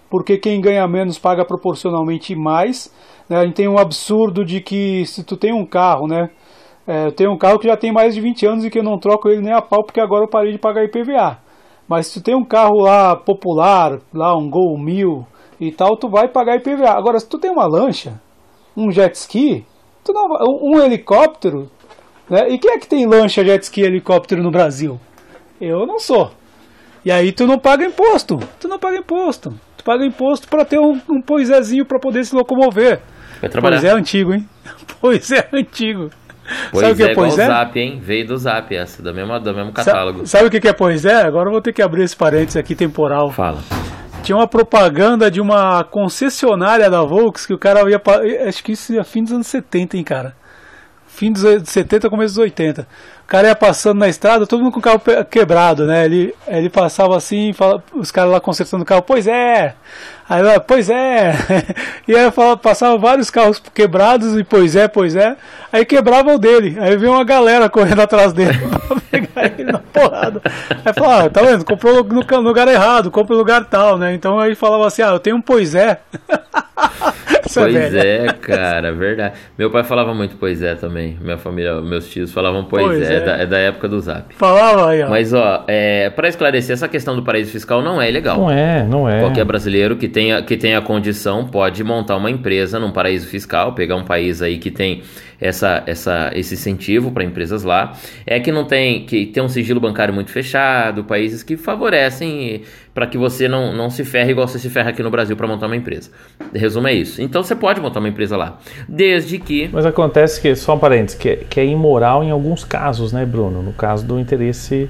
porque quem ganha menos paga proporcionalmente mais. Né? A gente tem um absurdo de que se tu tem um carro, né? É, eu tenho um carro que já tem mais de 20 anos e que eu não troco ele nem a pau porque agora eu parei de pagar IPVA. Mas se tu tem um carro lá popular, lá um Gol 1000 e tal, tu vai pagar IPVA. Agora, se tu tem uma lancha, um jet ski, tu não, um helicóptero, né? E quem é que tem lancha, jet ski e helicóptero no Brasil? Eu não sou. E aí tu não paga imposto. Tu não paga imposto. Tu paga imposto para ter um, um poisézinho para poder se locomover. Vai trabalhar. Pois é antigo, hein? Pois é antigo. Pois Sabe o que é, é pois é? Zap, hein? Veio do Zap essa, do mesmo, do mesmo catálogo. Sabe o que é pois é? Agora eu vou ter que abrir esse parênteses aqui temporal. Fala. Tinha uma propaganda de uma concessionária da Volks que o cara ia. pa- Acho que isso é fim dos anos 70, hein, cara? Fim dos anos 70, começo dos 80. O cara ia passando na estrada, todo mundo com o carro quebrado, né? Ele, ele passava assim, fala- os caras lá consertando o carro, pois é! Aí lá, pois é! E aí fala, passava vários carros quebrados e pois é, pois é. Aí quebrava o dele. Aí veio uma galera correndo atrás dele pra pegar ele na porrada. Aí falava, ah, tá vendo? Comprou no, lugar errado, compra no lugar tal, né? Então aí falava assim, ah, eu tenho um pois é. Pois velha. é, cara, verdade. Meu pai falava muito pois é também. Minha família, meus tios falavam pois, Pois é, é. Da, é da época do Zap. Falava aí, ó. Mas ó, é, para esclarecer, essa questão do paraíso fiscal não é ilegal. Não é, não é. Qualquer brasileiro que tenha, que tenha condição pode montar uma empresa num paraíso fiscal, pegar um país aí que tem essa, essa, esse incentivo para empresas lá. É que não tem, que tem um sigilo bancário muito fechado, países que favorecem para que você não, não se ferre igual você se ferra aqui no Brasil para montar uma empresa. Resumo é isso. Então você pode montar uma empresa lá, desde que Mas acontece que, só um parênteses, que, é- que é imoral em alguns casos, né, Bruno? No caso do interesse,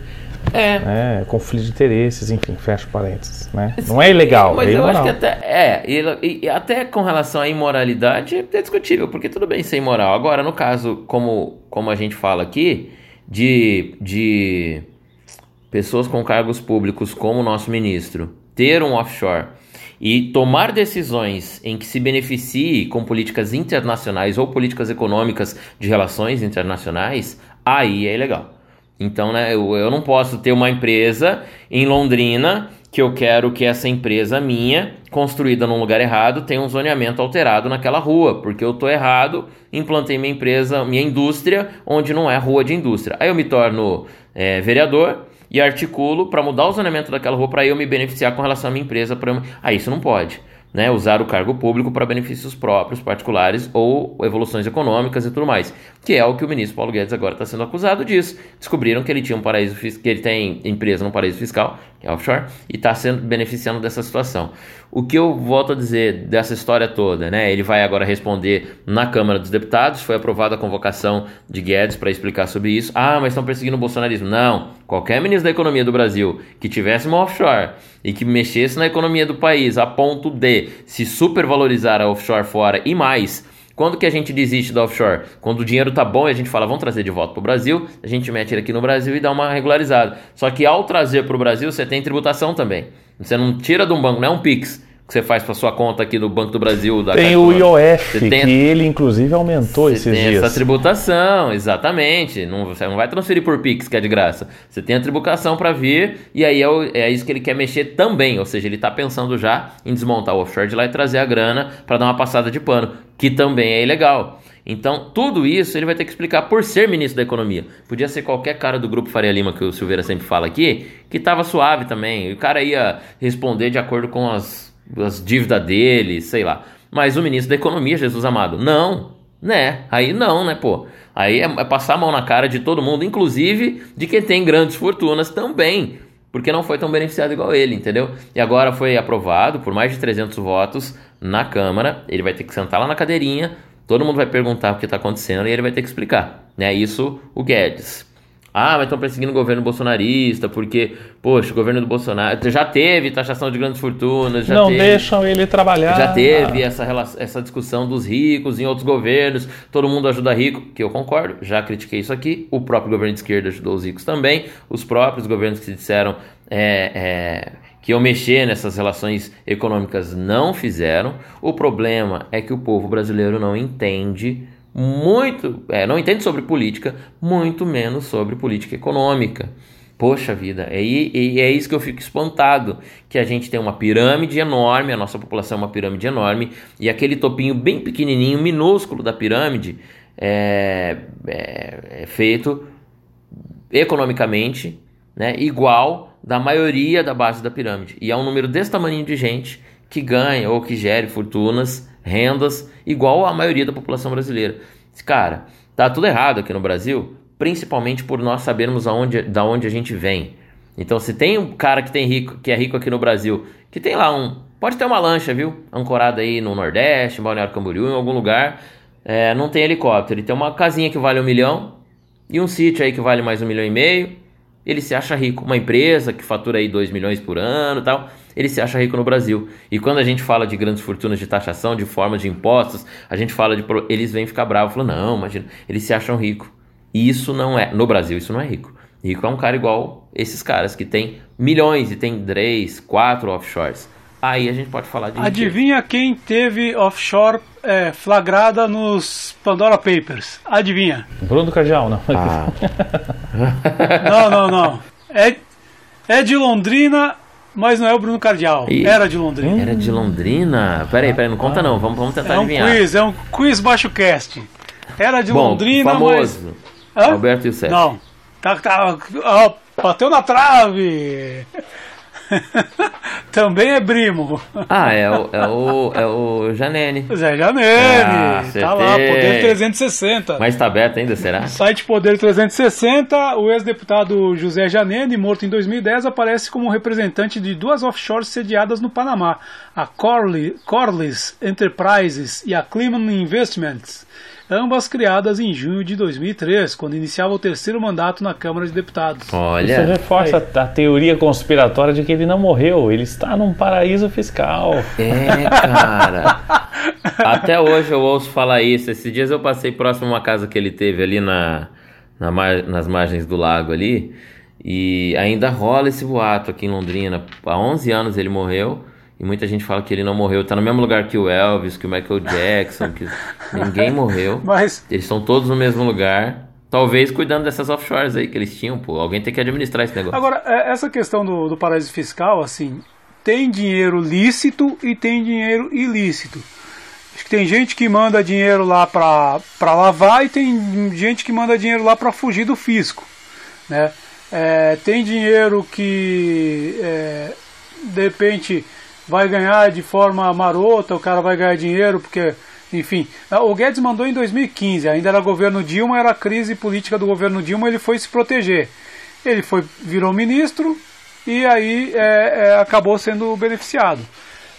é, né, conflito de interesses, enfim, fecha parênteses, né? Não é ilegal, Mas é eu acho que até. É, e, e até com relação à imoralidade é discutível, porque tudo bem ser imoral. Agora, no caso, como, como a gente fala aqui, de, de pessoas com cargos públicos como o nosso ministro ter um offshore e tomar decisões em que se beneficie com políticas internacionais ou políticas econômicas de relações internacionais, aí é ilegal. Então, né, eu, eu não posso ter uma empresa em Londrina que eu quero que essa empresa minha, construída num lugar errado, tenha um zoneamento alterado naquela rua, porque eu tô errado, implantei minha empresa, minha indústria, onde não é rua de indústria. Aí eu me torno é, vereador e articulo para mudar o zoneamento daquela rua para eu me beneficiar com relação à minha empresa. Pra eu... Ah, isso não pode. Né, usar o cargo público para benefícios próprios, particulares ou evoluções econômicas e tudo mais, que é o que o ministro Paulo Guedes agora está sendo acusado disso. Descobriram que ele tinha um paraíso que ele tem empresa no paraíso fiscal, que é offshore, e está sendo beneficiando dessa situação. O que eu volto a dizer dessa história toda, né? Ele vai agora responder na Câmara dos Deputados. Foi aprovada a convocação de Guedes para explicar sobre isso. Ah, mas estão perseguindo o bolsonarismo. Não. Qualquer ministro da economia do Brasil que tivesse uma offshore e que mexesse na economia do país a ponto de se supervalorizar a offshore fora e mais. Quando que a gente desiste da offshore? Quando o dinheiro tá bom e a gente fala, vamos trazer de volta pro Brasil, a gente mete ele aqui no Brasil e dá uma regularizada. Só que ao trazer pro Brasil, você tem tributação também. Você não tira de um banco, não é um Pix que você faz para sua conta aqui do Banco do Brasil. Da Tem Caixa o. IOF, tem- que ele inclusive aumentou Você esses tem dias. essa tributação, exatamente. Não, você não vai transferir por Pix, que é de graça. Você tem a tributação para vir, e aí é, o- é isso que ele quer mexer também. Ou seja, ele está pensando já em desmontar o offshore de lá e trazer a grana para dar uma passada de pano, que também é ilegal. Então, tudo isso ele vai ter que explicar por ser ministro da Economia. Podia ser qualquer cara do grupo Faria Lima, que o Silveira sempre fala aqui, que tava suave também. E o cara ia responder de acordo com as, as dívidas dele, sei lá. Mas o ministro da Economia, Jesus amado, não, né? Aí não, né, pô? Aí é, é passar a mão na cara de todo mundo, inclusive de quem tem grandes fortunas também. Porque não foi tão beneficiado igual ele, entendeu? E agora foi aprovado por mais de 300 votos na Câmara. Ele vai ter que sentar lá na cadeirinha, todo mundo vai perguntar o que está acontecendo e ele vai ter que explicar. Né? Isso o Guedes. Ah, mas estão perseguindo o governo bolsonarista, porque, poxa, o governo do Bolsonaro já teve taxação de grandes fortunas, já não teve. deixam ele trabalhar. Já teve essa, essa discussão dos ricos em outros governos, todo mundo ajuda rico, que eu concordo, já critiquei isso aqui. O próprio governo de esquerda ajudou os ricos também, os próprios governos que se disseram é, é, que iam mexer nessas relações econômicas não fizeram. O problema é que o povo brasileiro não entende muito, é, não entende sobre política, muito menos sobre política econômica. Poxa vida, é, e, e é isso que eu fico espantado, que a gente tem uma pirâmide enorme, a nossa população é uma pirâmide enorme, e aquele topinho bem pequenininho, minúsculo da pirâmide, é, é- é feito economicamente né, igual da maioria da base da pirâmide. E é um número desse tamanho de gente que ganha ou que gere fortunas, rendas, igual a maioria da população brasileira. Cara, tá tudo errado aqui no Brasil, principalmente por nós sabermos aonde, da onde a gente vem. Então, se tem um cara que tem rico, que é rico aqui no Brasil, que tem lá um, pode ter uma lancha, viu, ancorada aí no Nordeste, em Balneário Camboriú, em algum lugar, é, não tem helicóptero, ele tem uma casinha que vale um milhão e um sítio aí que vale mais um milhão e meio, ele se acha rico. Uma empresa que fatura aí 2 milhões por ano tal, ele se acha rico no Brasil. E quando a gente fala de grandes fortunas de taxação, de formas de impostos, a gente fala de. Eles vêm ficar bravos, falam, não, imagina, eles se acham rico. E isso não é. No Brasil, isso não é rico. Rico é um cara igual esses caras que tem milhões e tem três, quatro offshores. Aí a gente pode falar de. Adivinha quem teve offshore é, flagrada nos Pandora Papers? Adivinha? Bruno Cardial, não. Ah. não, não, não. É, é de Londrina, mas não é o Bruno Cardial. E... Era de Londrina. Era de Londrina? Peraí, peraí, não conta não. Vamos, vamos tentar é um adivinhar. Quiz, é um quiz baixo cast. Era de Bom, Londrina, famoso. mas. Hã? Alberto Youssef. Não. Tá, tá, ó, bateu na trave. Também é primo. Ah, é o, é o, é o Janene. Zé Janene. Ah, tá lá, Poder 360. Mas tá aberto ainda, será? Site Poder 360, o ex-deputado José Janene, morto em 2010, aparece como representante de duas offshores sediadas no Panamá, a Corliss Enterprises e a Cleman Investments ambas criadas em junho de 2003, quando iniciava o terceiro mandato na Câmara de Deputados. Olha, isso reforça a, a teoria conspiratória de que ele não morreu, ele está num paraíso fiscal. É, cara. Até hoje eu ouço falar isso. Esses dias eu passei próximo a uma casa que ele teve ali na, na mar, nas margens do lago ali. E ainda rola esse boato aqui em Londrina. Há 11 anos ele morreu. E muita gente fala que ele não morreu. Tá no mesmo lugar que o Elvis, que o Michael Jackson, que ninguém morreu. Mas... Eles estão todos no mesmo lugar. Talvez cuidando dessas offshores aí que eles tinham, pô. Alguém tem que administrar esse negócio. Agora, é, essa questão do, do paraíso fiscal, assim, tem dinheiro lícito e tem dinheiro ilícito. Acho que tem gente que manda dinheiro lá para lavar e tem gente que manda dinheiro lá para fugir do fisco, né? É, tem dinheiro que é, de repente vai ganhar de forma marota, o cara vai ganhar dinheiro porque, enfim. O Guedes mandou em 2015, ainda era governo Dilma, era a crise política do governo Dilma, ele foi se proteger. Ele foi, virou ministro e aí é, é, acabou sendo beneficiado.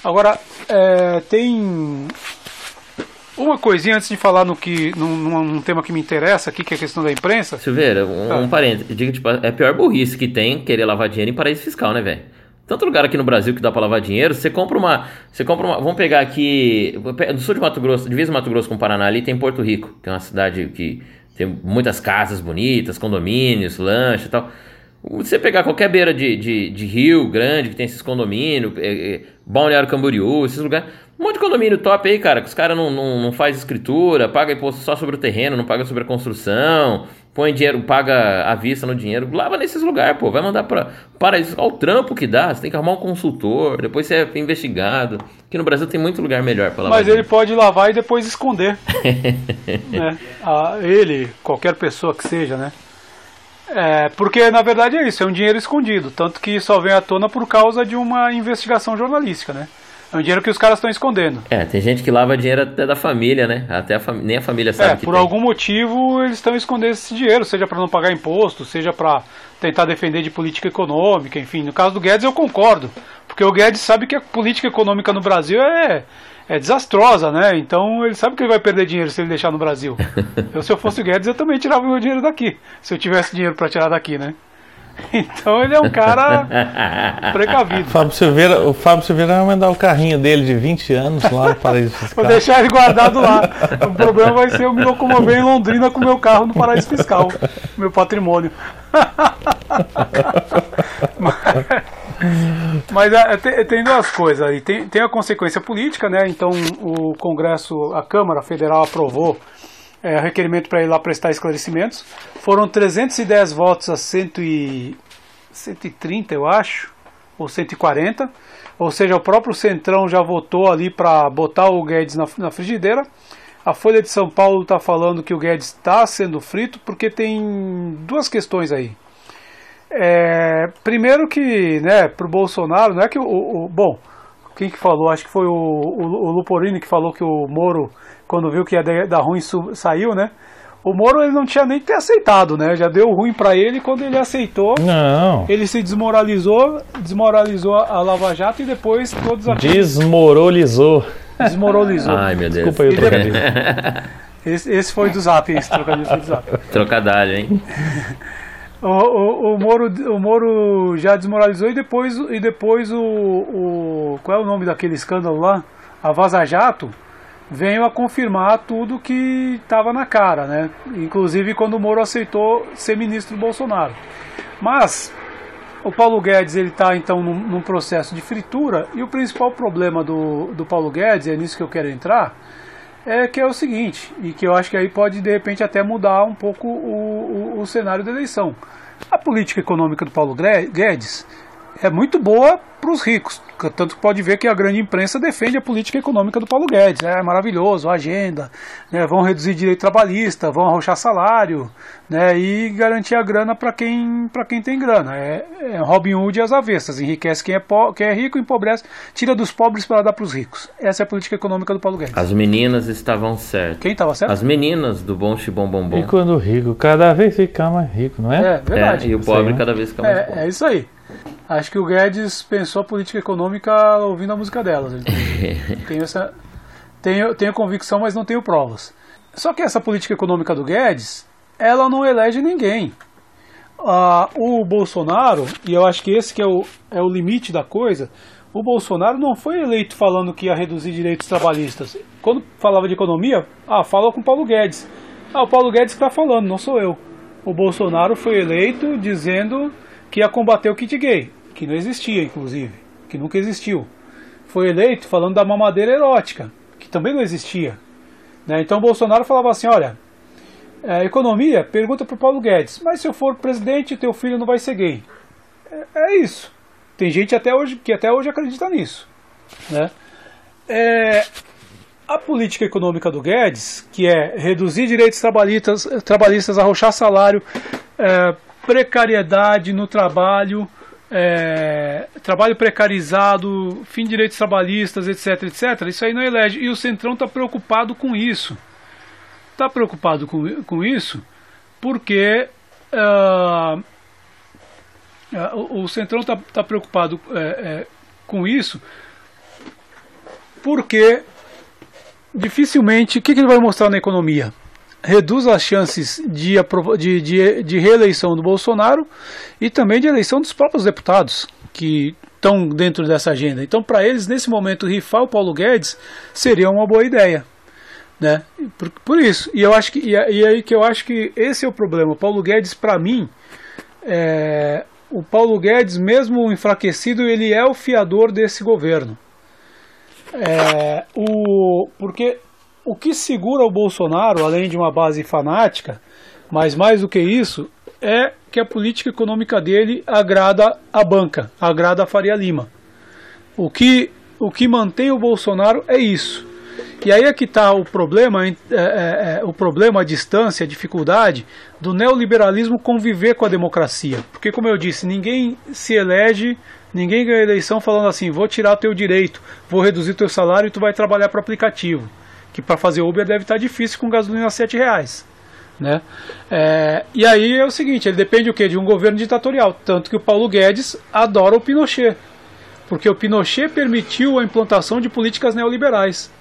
Agora, é, tem uma coisinha antes de falar no que, num, num, tema que me interessa aqui, que é a questão da imprensa. Silveira, um, ah. um parênteses. Diga, tipo, é a pior burrice que tem querer lavar dinheiro em paraíso fiscal, né, velho? Tanto lugar aqui no Brasil que dá para lavar dinheiro, você compra uma, você compra uma, vamos pegar aqui, do sul de Mato Grosso, divisa Mato Grosso com o Paraná ali, tem Porto Rico, que é uma cidade que tem muitas casas bonitas, condomínios, lancha e tal. Você pegar qualquer beira de, de, de rio grande que tem esses condomínios, é, é, Balneário Camboriú, esses lugares, um monte de condomínio top aí, cara, que os caras não, não, não faz escritura, paga imposto só sobre o terreno, não paga sobre a construção, põe dinheiro, paga à vista no dinheiro, lava nesses lugares, pô, vai mandar para para isso, olha o trampo que dá, você tem que arrumar um consultor, depois você é investigado. Aqui no Brasil tem muito lugar melhor para lavar. Mas ele pode lavar e depois esconder. né? ah, ele, qualquer pessoa que seja, né? É, porque na verdade é isso, é um dinheiro escondido, tanto que só vem à tona por causa de uma investigação jornalística, né? É um dinheiro que os caras estão escondendo. É, tem gente que lava dinheiro até da família, né? Até a fam... nem a família sabe é, por tem. algum motivo eles estão escondendo esse dinheiro, seja para não pagar imposto, seja para tentar defender de política econômica, enfim. No caso do Guedes eu concordo, porque o Guedes sabe que a política econômica no Brasil é é desastrosa, né? Então ele sabe que ele vai perder dinheiro se ele deixar no Brasil. eu, se eu fosse o Guedes, eu também tirava o meu dinheiro daqui, se eu tivesse dinheiro para tirar daqui, né? Então ele é um cara precavido. Fábio Silveira, o Fábio Silveira vai mandar o carrinho dele de 20 anos lá no Paraíso Fiscal. Vou deixar ele guardado lá. O problema vai ser eu me locomover em Londrina com o meu carro no Paraíso Fiscal, meu patrimônio. Mas é, tem, tem, duas coisas aí. Tem, tem a consequência política, né? Então o Congresso, a Câmara Federal aprovou é, requerimento para ir lá prestar esclarecimentos. Foram 310 votos a 100 e, 130, eu acho, ou 140. Ou seja, o próprio Centrão já votou ali para botar o Guedes na, na frigideira. A Folha de São Paulo está falando que o Guedes está sendo frito porque tem duas questões aí. É, primeiro que, né, pro Bolsonaro, não é que o, o, bom, quem que falou? Acho que foi o, o, o Luporini que falou que o Moro, quando viu que ia dar ruim, saiu, né? O Moro ele não tinha nem que ter aceitado, né? Já deu ruim para ele quando ele aceitou. Não. Ele se desmoralizou, desmoralizou a Lava Jato e depois todos aqueles Desmoralizou. desmoralizou. Ai, meu Deus. Desculpa aí o trocadilho. Esse, esse foi do Zap, esse trocadilho foi do Zap. Trocadalho, hein? O, o, o, Moro, o Moro já desmoralizou e depois, e depois o, o. Qual é o nome daquele escândalo lá? A Vaza Jato veio a confirmar tudo que estava na cara, né? Inclusive quando o Moro aceitou ser ministro do Bolsonaro. Mas o Paulo Guedes ele está então num, num processo de fritura e o principal problema do, do Paulo Guedes, é nisso que eu quero entrar, é que é o seguinte, e que eu acho que aí pode de repente até mudar um pouco o, o, o cenário da eleição. A política econômica do Paulo Guedes é muito boa para os ricos, tanto que pode ver que a grande imprensa defende a política econômica do Paulo Guedes. É maravilhoso, a agenda, né, vão reduzir direito trabalhista, vão arrochar salário, né, e garantir a grana para quem, pra quem tem grana. É, é Robin Hood e as avessas, enriquece quem é, quem é rico, empobrece, tira dos pobres para dar para os ricos. Essa é a política econômica do Paulo Guedes. As meninas estavam certas. Quem estava certo? As meninas do Bom Chibom Bom Bom. E quando o rico cada vez fica mais rico, não É, é? verdade. É, e o aí, pobre né? cada vez fica mais É, pobre. é isso aí. Acho que o Guedes pensou a política econômica ouvindo a música delas. Tenho, essa, tenho, tenho convicção, mas não tenho provas. Só que essa política econômica do Guedes, ela não elege ninguém. Ah, o Bolsonaro, e eu acho que esse que é o, é o limite da coisa, o Bolsonaro não foi eleito falando que ia reduzir direitos trabalhistas. Quando falava de economia, ah, fala com o Paulo Guedes. Ah, o Paulo Guedes que está falando, não sou eu. O Bolsonaro foi eleito dizendo que ia combater o kit gay, que não existia, inclusive, que nunca existiu. Foi eleito falando da mamadeira erótica, que também não existia. Né? Então Bolsonaro falava assim, olha, é, economia, pergunta para o Paulo Guedes, mas se eu for presidente, teu filho não vai ser gay. É, é isso. Tem gente até hoje que até hoje acredita nisso. Né? É, a política econômica do Guedes, que é reduzir direitos trabalhistas, trabalhistas arrochar salário, é, precariedade no trabalho, é, trabalho precarizado, fim de direitos trabalhistas, etc, etc, isso aí não elege. E o Centrão está preocupado com isso. Está preocupado com, com isso porque ah, o, o Centrão está tá preocupado é, é, com isso porque dificilmente, o que, que ele vai mostrar na economia? Reduz as chances de, de, de, de reeleição do Bolsonaro e também de eleição dos próprios deputados que estão dentro dessa agenda. Então, para eles, nesse momento, rifar o Paulo Guedes seria uma boa ideia. Né? Por, por isso. E, eu acho que, e aí que eu acho que esse é o problema. O Paulo Guedes, para mim, é, o Paulo Guedes, mesmo enfraquecido, ele é o fiador desse governo. É, o, porque o que segura o Bolsonaro, além de uma base fanática, mas mais do que isso, é que a política econômica dele agrada a banca, agrada a Faria Lima. O que, o que mantém o Bolsonaro é isso. E aí é que está o problema, é, é, é, o problema, a distância, a dificuldade do neoliberalismo conviver com a democracia. Porque, como eu disse, ninguém se elege, ninguém ganha eleição falando assim: vou tirar teu direito, vou reduzir teu salário e tu vai trabalhar para aplicativo. Que para fazer Uber deve estar difícil com gasolina a R$ reais. Né? É, e aí é o seguinte: ele depende o quê? de um governo ditatorial. Tanto que o Paulo Guedes adora o Pinochet. Porque o Pinochet permitiu a implantação de políticas neoliberais.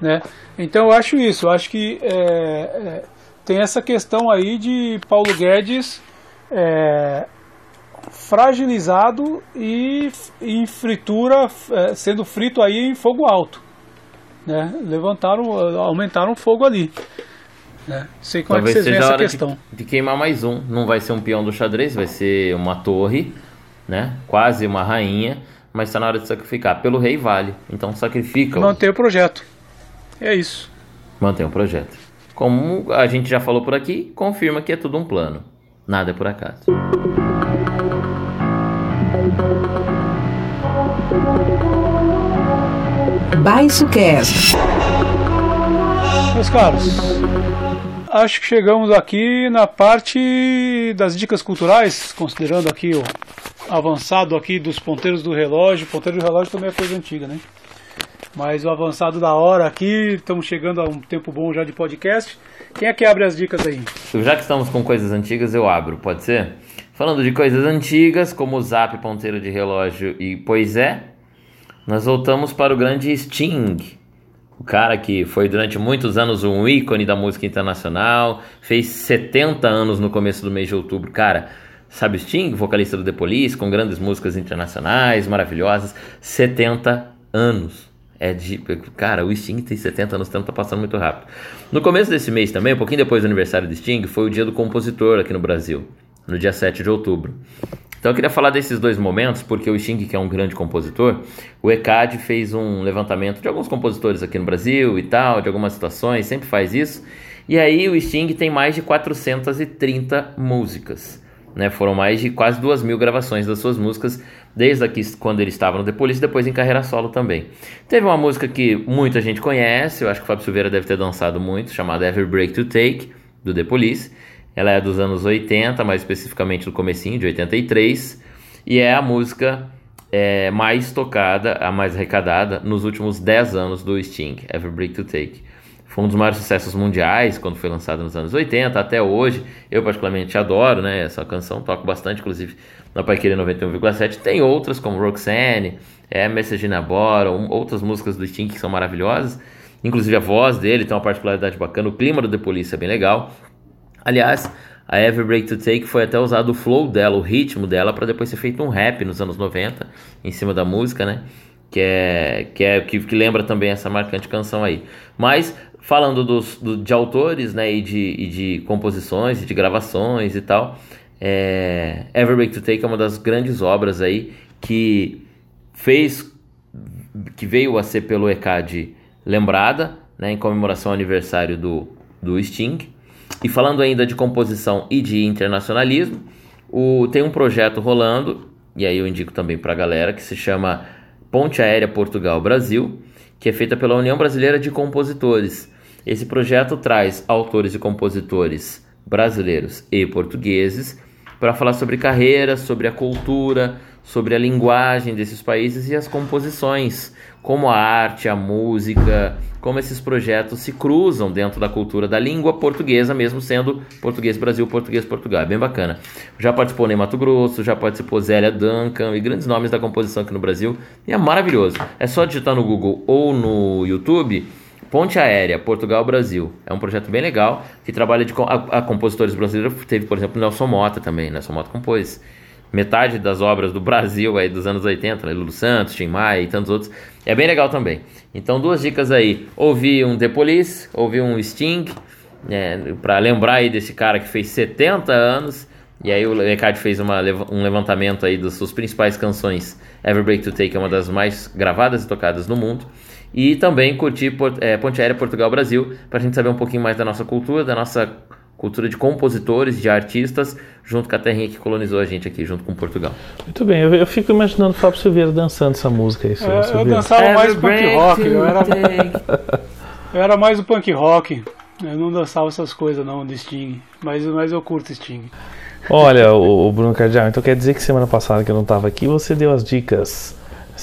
Né? Então eu acho isso, eu acho que é, é, tem essa questão aí de Paulo Guedes é, fragilizado e em fritura, é, sendo frito aí em fogo alto. Né? Levantaram, aumentaram o fogo ali. Né? Sei como Talvez é que vocês veem essa questão. de, de queimar mais um. Não vai ser um peão do xadrez, vai ser uma torre, né? Quase uma rainha, mas está na hora de sacrificar. Pelo rei vale. Então sacrifica. Manter o projeto. É isso. Mantém o projeto. Como a gente já falou por aqui, confirma que é tudo um plano. Nada é por acaso. Baixo Cast. Meus caros, acho que chegamos aqui na parte das dicas culturais, considerando aqui o avançado aqui dos ponteiros do relógio. Ponteiro do relógio também é coisa antiga, né? Mais o avançado da hora aqui, estamos chegando a um tempo bom já de podcast. Quem é que abre as dicas aí? Já que estamos com coisas antigas, eu abro, pode ser? Falando de coisas antigas, como o Zap, ponteiro de relógio e Pois é, nós voltamos para o grande Sting. O cara que foi durante muitos anos um ícone da música internacional, fez 70 anos no começo do mês de outubro. Cara, sabe Sting, vocalista do The Police, com grandes músicas internacionais maravilhosas, 70 anos. É de. Cara, o Sting tem 70 anos, tanto tá passando muito rápido. No começo desse mês também, um pouquinho depois do aniversário do Sting, foi o dia do compositor aqui no Brasil, no dia 7 de outubro. Então eu queria falar desses dois momentos, porque o Sting, que é um grande compositor, o ECAD fez um levantamento de alguns compositores aqui no Brasil e tal, de algumas situações, sempre faz isso. E aí o Sting tem mais de 430 músicas. Né, foram mais de quase duas mil gravações das suas músicas, desde aqui quando ele estava no The Police, depois em carreira solo também. Teve uma música que muita gente conhece, eu acho que o Fábio Silveira deve ter dançado muito, chamada Every Break to Take, do The Police. Ela é dos anos 80, mais especificamente do comecinho, de 83, e é a música é, mais tocada, a mais arrecadada nos últimos 10 anos do Sting, Every Break to Take. Foi um dos maiores sucessos mundiais quando foi lançado nos anos 80, até hoje. Eu particularmente adoro, né? Essa canção, toco bastante, inclusive na Paiqueira 91,7. Tem outras como Roxanne, é, Message in a Bottle, outras músicas do Sting que são maravilhosas. Inclusive a voz dele tem uma particularidade bacana, o clima do The Police é bem legal. Aliás, a Every Break to Take foi até usado o flow dela, o ritmo dela, para depois ser feito um rap nos anos 90, em cima da música, né? Que é, que, é que, que lembra também essa marcante canção aí. Mas falando dos, do, de autores, né, e de, e de composições, e de gravações e tal, é, Every Break to Take é uma das grandes obras aí que fez, que veio a ser pelo ECAD lembrada, né, em comemoração ao aniversário do, do Sting. E falando ainda de composição e de internacionalismo, o, tem um projeto rolando, e aí eu indico também para a galera, que se chama Ponte Aérea Portugal-Brasil, que é feita pela União Brasileira de Compositores. Esse projeto traz autores e compositores brasileiros e portugueses para falar sobre carreira, sobre a cultura, sobre a linguagem desses países e as composições, como a arte, a música, como esses projetos se cruzam dentro da cultura da língua portuguesa, mesmo sendo português Brasil, português Portugal. É bem bacana. Já participou Ney Mato Grosso, já participou Zélia Duncan e grandes nomes da composição aqui no Brasil. E é maravilhoso. É só digitar no Google ou no YouTube Ponte Aérea, Portugal-Brasil. É um projeto bem legal que trabalha de a, a compositores brasileiros. Teve, por exemplo, Nelson Mota também. Nelson Mota compôs metade das obras do Brasil aí dos anos 80, né? Lulu Santos, Tim Maia e tantos outros. É bem legal também. Então, duas dicas aí. Ouvi um The Police, ouvi um Sting, né, para lembrar aí desse cara que fez 70 anos. E aí o Ricardo fez uma, um levantamento aí das suas principais canções. Every Break to Take é uma das mais gravadas e tocadas no mundo. E também curtir é, Ponte Aérea Portugal Brasil, para a gente saber um pouquinho mais da nossa cultura, da nossa cultura de compositores, de artistas, junto com a terrinha que colonizou a gente aqui, junto com Portugal. Muito bem, eu, eu fico imaginando o Fábio Silveira dançando essa música aí. É, eu dançava mais punk rock, eu era, eu era mais o punk rock. Eu não dançava essas coisas não, de Sting, mas, mas eu curto Sting. Olha, o, o Bruno Cardial, então quer dizer que semana passada que eu não estava aqui, você deu as dicas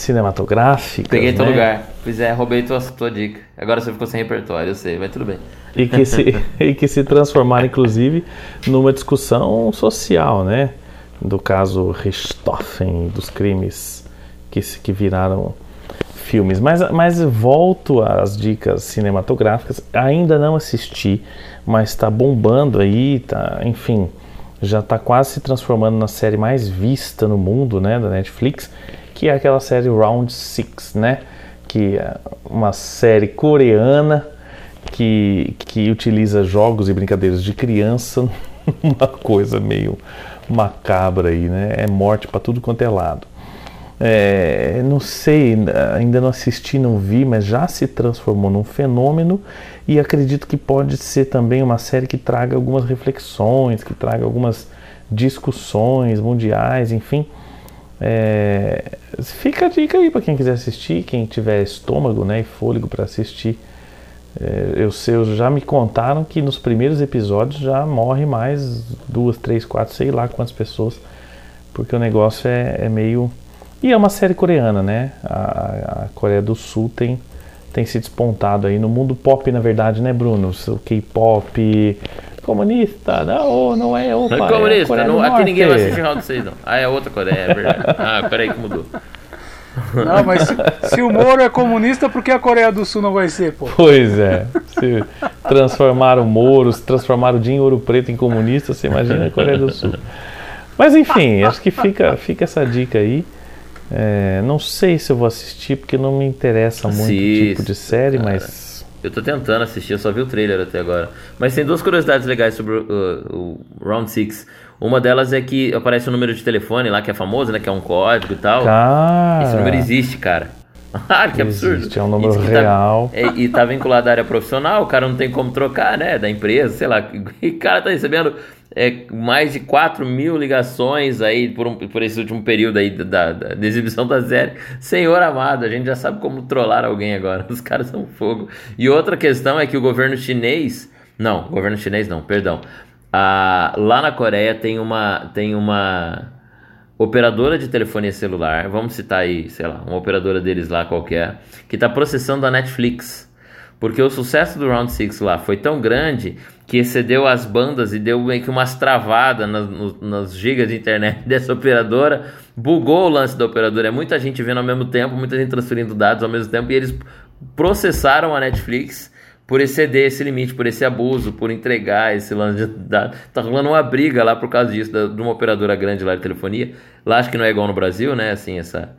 cinematográficas. Peguei né? teu lugar. Pois é, roubei tua, tua dica. Agora você ficou sem repertório, eu sei, mas tudo bem. E que se, e que se transformaram, inclusive, numa discussão social, né? Do caso Richthofen, dos crimes que, que viraram filmes. Mas, mas volto às dicas cinematográficas. Ainda não assisti, mas está bombando aí, tá, enfim, já está quase se transformando na série mais vista no mundo, né, da Netflix que é aquela série Round Six, né? Que é uma série coreana que, que utiliza jogos e brincadeiras de criança, uma coisa meio macabra aí, né? É morte para tudo quanto é lado. É, não sei, ainda não assisti, não vi, mas já se transformou num fenômeno e acredito que pode ser também uma série que traga algumas reflexões, que traga algumas discussões mundiais, enfim. É, fica a dica aí para quem quiser assistir, quem tiver estômago né, e fôlego para assistir. É, eu, sei, já me contaram que nos primeiros episódios já morre mais duas, três, quatro, sei lá quantas pessoas, porque o negócio é, é meio. E é uma série coreana, né? A, a, Coreia do Sul tem tem se despontado aí no mundo pop, na verdade, né, Bruno? O K-pop comunista, não, não é, opa, não é comunista, é não, aqui ninguém vai assistir Round 6 não. Ah, é outra Coreia, é verdade. Ah, peraí que mudou. Não, mas se, se, o Moro é comunista, por que a Coreia do Sul não vai ser, pô? Pois é. Se transformaram o Moro, se transformaram o Jim Ouro Preto em comunista, você imagina a Coreia do Sul. Mas enfim, acho que fica, fica essa dica aí. É, não sei se eu vou assistir, porque não me interessa muito o tipo de série, mas. Eu tô tentando assistir, eu só vi o trailer até agora. Mas tem duas curiosidades legais sobre o, o, o Round 6. Uma delas é que aparece um número de telefone lá que é famoso, né? Que é um código e tal. Cara. Esse número existe, cara. ah, que absurdo. Existe, é um número tá real. Tá, é, e tá vinculado à área profissional, o cara não tem como trocar, né? Da empresa, sei lá. E o cara tá recebendo é, mais de 4 mil ligações aí por, um, por esse último período aí da, da, da, exibição da série. Senhor amado, a gente já sabe como trollar alguém agora. Os caras são fogo. E outra questão é que o governo chinês. Não, governo chinês não, perdão. Ah, lá na Coreia tem uma, tem uma operadora de telefonia celular, vamos citar aí, sei lá, uma operadora deles lá qualquer, que está processando a Netflix. Porque o sucesso do Round 6 lá foi tão grande que excedeu as bandas e deu meio que umas travadas nas, nas gigas de internet dessa operadora, bugou o lance da operadora. É muita gente vendo ao mesmo tempo, muita gente transferindo dados ao mesmo tempo, e eles processaram a Netflix por exceder esse limite, por esse abuso, por entregar esse lance de dados. Tá rolando uma briga lá por causa disso, da, de uma operadora grande lá de telefonia. Lá acho que não é igual no Brasil, né? Assim, essa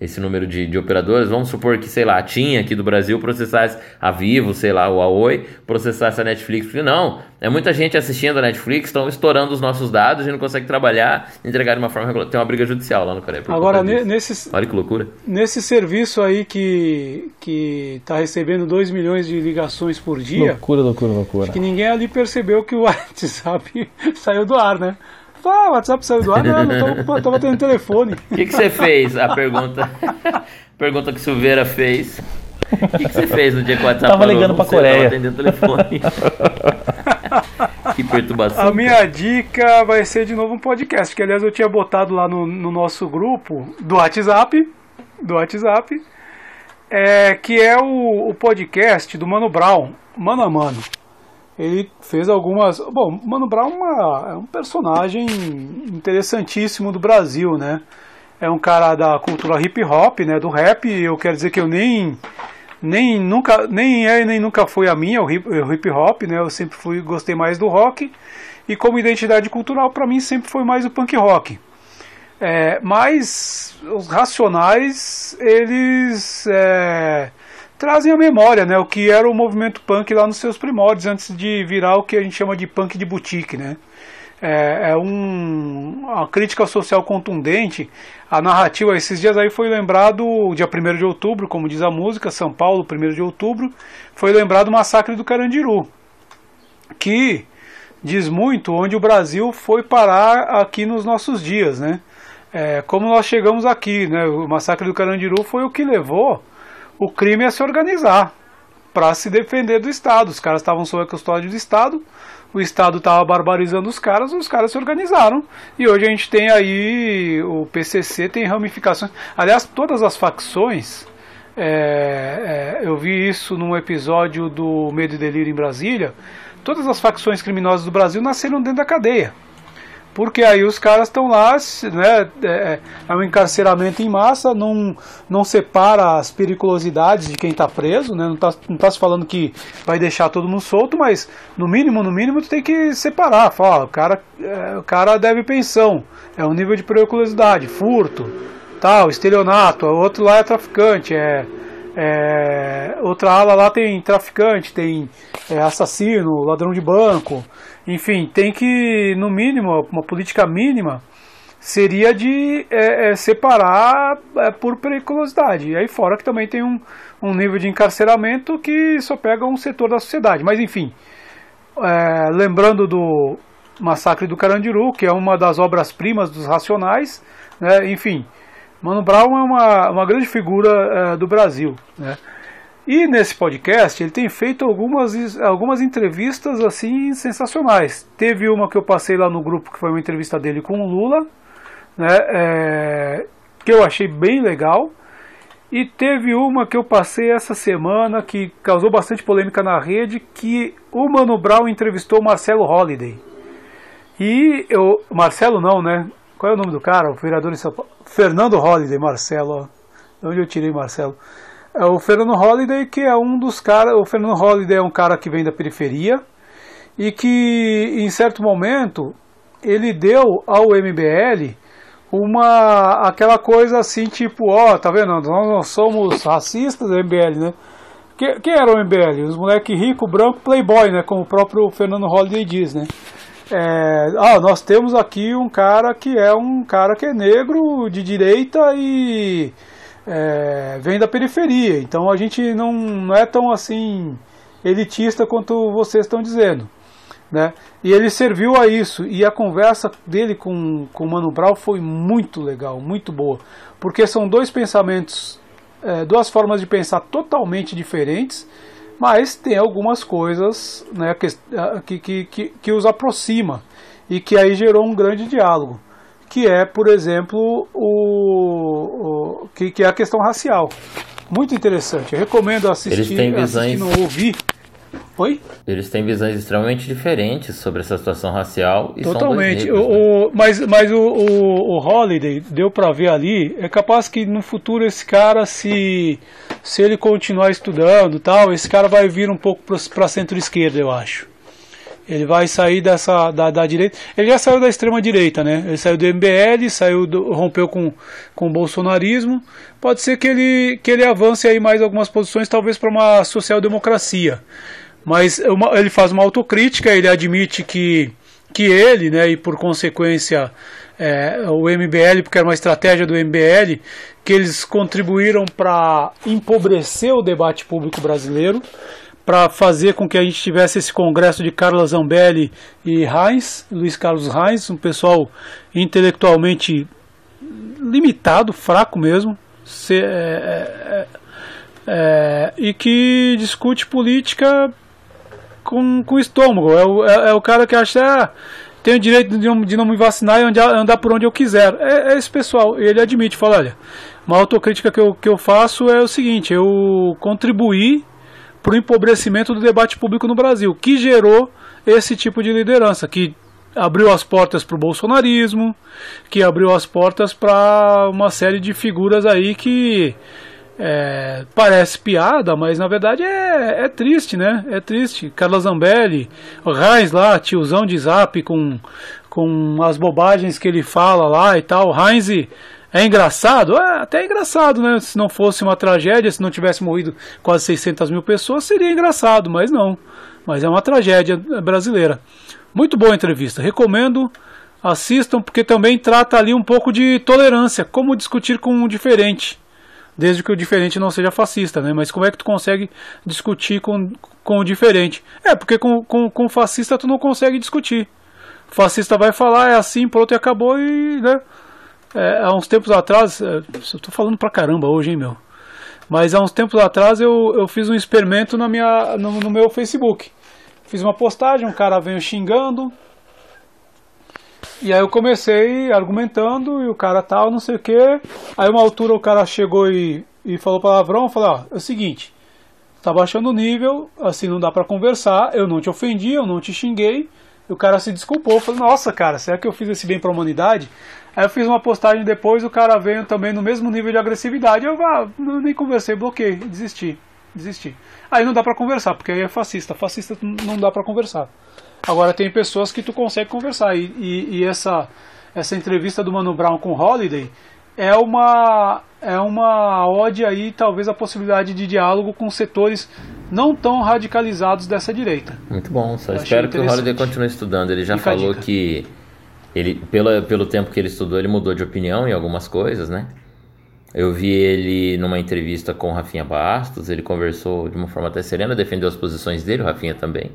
esse número de, de operadores. Vamos supor que, sei lá, a TIM aqui do Brasil processasse a Vivo, sei lá, o a Oi, processasse a Netflix. Porque não, é muita gente assistindo a Netflix, estão estourando os nossos dados, a gente não consegue trabalhar, entregar de uma forma regular. Tem uma briga judicial lá no Coreia. Agora, nesse, Olha que loucura. Nesse serviço aí que que está recebendo 2 milhões de ligações por dia. Loucura, loucura, loucura. Acho que ninguém ali percebeu que o WhatsApp saiu do ar, né? Ah, o WhatsApp saiu do ar, não, não tava, tendo telefone. O que, que você fez? A pergunta, pergunta que o Silveira fez. O que, que você fez no dia que o WhatsApp Tava ligando pra Coreia. Tava atendendo telefone. que perturbação. A minha dica vai ser de novo um podcast, que aliás eu tinha botado lá no, no nosso grupo do WhatsApp, do WhatsApp, é, que é o, o podcast do Mano Brown, Mano a Mano ele fez algumas. Bom, Mano Brown é, uma, é um personagem interessantíssimo do Brasil, né? É um cara da cultura hip hop, né? Do rap. Eu quero dizer que eu nem nem nunca nem é nem nunca foi a minha o hip, o hip hop, né? Eu sempre fui gostei mais do rock e como identidade cultural para mim sempre foi mais o punk rock. É, mas os Racionais eles é, trazem a memória, né, o que era o movimento punk lá nos seus primórdios, antes de virar o que a gente chama de punk de boutique, né. É, é um, uma crítica social contundente. A narrativa, esses dias aí foi lembrado, dia 1 de outubro, como diz a música, São Paulo, 1 de outubro, foi lembrado o massacre do Carandiru, que diz muito onde o Brasil foi parar aqui nos nossos dias, né? É, como nós chegamos aqui, né? O massacre do Carandiru foi o que levou o crime é se organizar para se defender do Estado. Os caras estavam sob a custódia do Estado, o Estado estava barbarizando os caras, os caras se organizaram. E hoje a gente tem aí o PCC tem ramificações. Aliás, todas as facções. É, é, eu vi isso num episódio do Medo e Delírio em Brasília. Todas as facções criminosas do Brasil nasceram dentro da cadeia porque aí os caras estão lá, né, é, é, um encarceramento em massa, não, não separa as periculosidades de quem está preso, né, não está não tá se falando que vai deixar todo mundo solto, mas no mínimo, no mínimo, tu tem que separar, fala, o cara, é, o cara deve pensão, é um nível de periculosidade, furto, tal, estelionato, o outro lá é traficante, é, é, outra ala lá tem traficante, tem é, assassino, ladrão de banco, enfim, tem que, no mínimo, uma política mínima seria de é, é, separar é, por periculosidade. E aí fora que também tem um, um nível de encarceramento que só pega um setor da sociedade. Mas enfim, é, lembrando do Massacre do Carandiru, que é uma das obras-primas dos Racionais, né, enfim, Mano Brown é uma, uma grande figura é, do Brasil. Né? E nesse podcast ele tem feito algumas, algumas entrevistas assim sensacionais. Teve uma que eu passei lá no grupo que foi uma entrevista dele com o Lula, né, é, que eu achei bem legal. E teve uma que eu passei essa semana que causou bastante polêmica na rede, que o Mano Brown entrevistou Marcelo Holliday. E eu, Marcelo não, né? Qual é o nome do cara? O vereador em São Paulo. Fernando Holliday, Marcelo. De onde eu tirei Marcelo? É o Fernando Holliday, que é um dos caras. O Fernando Holliday é um cara que vem da periferia e que, em certo momento, ele deu ao MBL uma aquela coisa assim, tipo, ó, tá vendo? Nós não somos racistas do MBL, né? Quem era o MBL? Os moleques rico, branco, playboy, né? Como o próprio Fernando Holliday diz, né? É, ah, nós temos aqui um cara que é um cara que é negro, de direita e é, vem da periferia. Então a gente não, não é tão assim elitista quanto vocês estão dizendo. Né? E ele serviu a isso. E a conversa dele com, com o Mano Brown foi muito legal, muito boa. Porque são dois pensamentos, é, duas formas de pensar totalmente diferentes, mas tem algumas coisas né, que, que, que, que os aproxima e que aí gerou um grande diálogo. Que é, por exemplo, o, o que, que é a questão racial. Muito interessante. Eu recomendo assistir, Eles têm visões... assistir ouvir Oi? Eles têm visões extremamente diferentes sobre essa situação racial e Totalmente. Negros, o, né? mas mas o, o, o Holiday deu para ver ali, é capaz que no futuro esse cara, se, se ele continuar estudando tal, esse cara vai vir um pouco para centro-esquerda, eu acho. Ele vai sair dessa da, da, direita. Ele já saiu da extrema direita, né? Ele saiu do MBL, saiu do, rompeu com, com o bolsonarismo. Pode ser que ele que ele avance aí mais algumas posições, talvez para uma social-democracia. Mas uma, ele faz uma autocrítica, ele admite que, que ele, né, e por consequência é, o MBL, porque era uma estratégia do MBL, que eles contribuíram para empobrecer o debate público brasileiro, para fazer com que a gente tivesse esse congresso de Carla Zambelli e Reins, Luiz Carlos Reins, um pessoal intelectualmente limitado, fraco mesmo, se, é, é, é, e que discute política com, com estômago. É o, é, é o cara que acha, ah, tenho o direito de não, de não me vacinar e andar, andar por onde eu quiser. É, é, esse pessoal. Ele admite, fala, olha, uma autocrítica que eu, que eu faço é o seguinte, eu contribuí para o empobrecimento do debate público no Brasil, que gerou esse tipo de liderança, que abriu as portas para o bolsonarismo, que abriu as portas para uma série de figuras aí que é, parece piada, mas na verdade é, é, triste, né? É triste. Carla Zambelli, o Heinz lá, tiozão de zap com, com as bobagens que ele fala lá e tal. Heinz é engraçado? É até engraçado, né? Se não fosse uma tragédia, se não tivesse morrido quase 600 mil pessoas, seria engraçado, mas não. Mas é uma tragédia brasileira. Muito boa entrevista, recomendo. Assistam, porque também trata ali um pouco de tolerância, como discutir com o diferente desde que o diferente não seja fascista, né? Mas como é que tu consegue discutir com, com o diferente? É, porque com, com, com o fascista tu não consegue discutir. O fascista vai falar, é assim, pronto, e acabou, e, né? É, há uns tempos atrás, é, eu tô falando pra caramba hoje, hein, meu? Mas há uns tempos atrás eu, eu fiz um experimento na minha, no, no meu Facebook. Fiz uma postagem, um cara veio xingando, e aí eu comecei argumentando e o cara tal, não sei o que. Aí uma altura o cara chegou e, e falou palavrão, falei, ó, é o seguinte, tá baixando o nível, assim não dá para conversar, eu não te ofendi, eu não te xinguei. E o cara se desculpou, falou, nossa cara, será que eu fiz esse bem pra humanidade? Aí eu fiz uma postagem depois, o cara veio também no mesmo nível de agressividade, eu ah, nem conversei, bloqueei, desisti, desisti. Aí não dá para conversar, porque aí é fascista, fascista não dá para conversar. Agora tem pessoas que tu consegue conversar e, e, e, essa essa entrevista do Mano Brown com Holiday é uma é uma ode aí talvez a possibilidade de diálogo com setores não tão radicalizados dessa direita. Muito bom, só Eu espero que o Holiday continue estudando. Ele já Fica falou que ele pelo, pelo tempo que ele estudou ele mudou de opinião em algumas coisas, né? Eu vi ele numa entrevista com o Rafinha Bastos, ele conversou de uma forma até serena, defendeu as posições dele, o Rafinha também.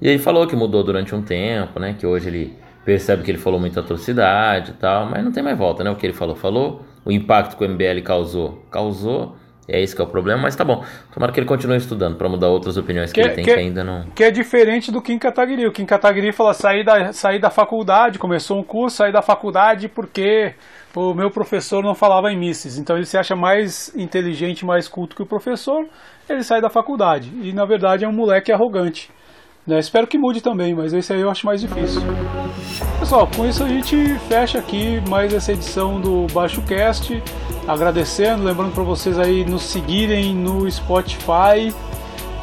E ele falou que mudou durante um tempo, né? Que hoje ele percebe que ele falou muita atrocidade e tal, mas não tem mais volta, né? O que ele falou, falou. O impacto que o MBL causou, causou. É esse que é o problema, mas tá bom. Tomara que ele continue estudando para mudar outras opiniões que, que ele tem que, que, ainda não. Que é diferente do Kim Kataguiri. O Kim Kataguiri fala sair da, sair da faculdade, começou um curso, sair da faculdade porque o meu professor não falava em misses. Então ele se acha mais inteligente, mais culto que o professor, ele sai da faculdade. E na verdade é um moleque arrogante. Né? Espero que mude também, mas esse aí eu acho mais difícil. Pessoal, com isso a gente fecha aqui mais essa edição do Baixo Cast. Agradecendo, lembrando para vocês aí nos seguirem no Spotify.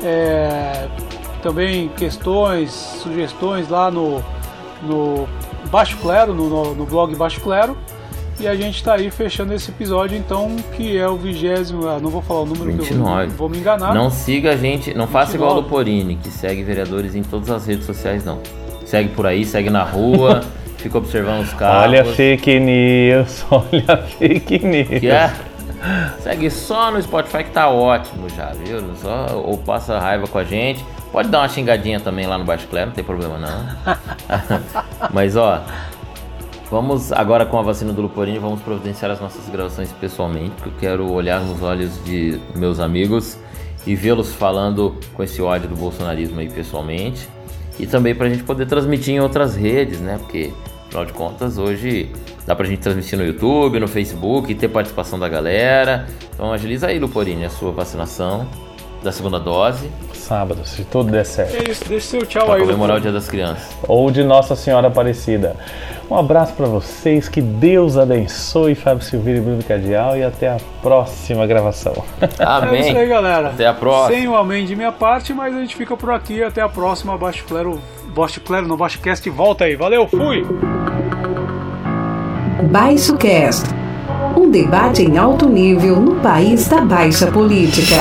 É, também questões, sugestões lá no, no Baixo Clero, no, no, no blog Baixo Clero. E a gente está aí fechando esse episódio, então, que é o vigésimo. Ah, não vou falar o número 29. que eu vou me enganar. Não siga a gente, não 29. faça igual o Luporini, que segue vereadores em todas as redes sociais, não. Segue por aí, segue na rua, fica observando os carros. Olha fake news, olha fake news. Que é? Segue só no Spotify que tá ótimo já, viu? Só, ou passa raiva com a gente. Pode dar uma xingadinha também lá no Baixo Clero, não tem problema não. Mas ó, Vamos agora com a vacina do Luporini, vamos providenciar as nossas gravações pessoalmente, porque eu quero olhar nos olhos de meus amigos e vê-los falando com esse ódio do bolsonarismo aí pessoalmente. E também para a gente poder transmitir em outras redes, né? Porque, afinal de contas, hoje dá para a gente transmitir no YouTube, no Facebook, ter participação da galera. Então agiliza aí, Luporini, a sua vacinação da segunda dose. Sábado, se tudo der certo. É isso, deixa seu tchau pra aí. comemorar o Dia das Crianças. Ou de Nossa Senhora Aparecida. Um abraço para vocês, que Deus abençoe Fábio Silveira e Bruno Cadial e até a próxima gravação. Amém. É isso aí, galera. Até a próxima. Sem o amém de minha parte, mas a gente fica por aqui. Até a próxima. Baixo Clero, Baixo Clero no Baixo Cast volta aí. Valeu, fui! Baixo Cast um debate em alto nível no país da baixa política.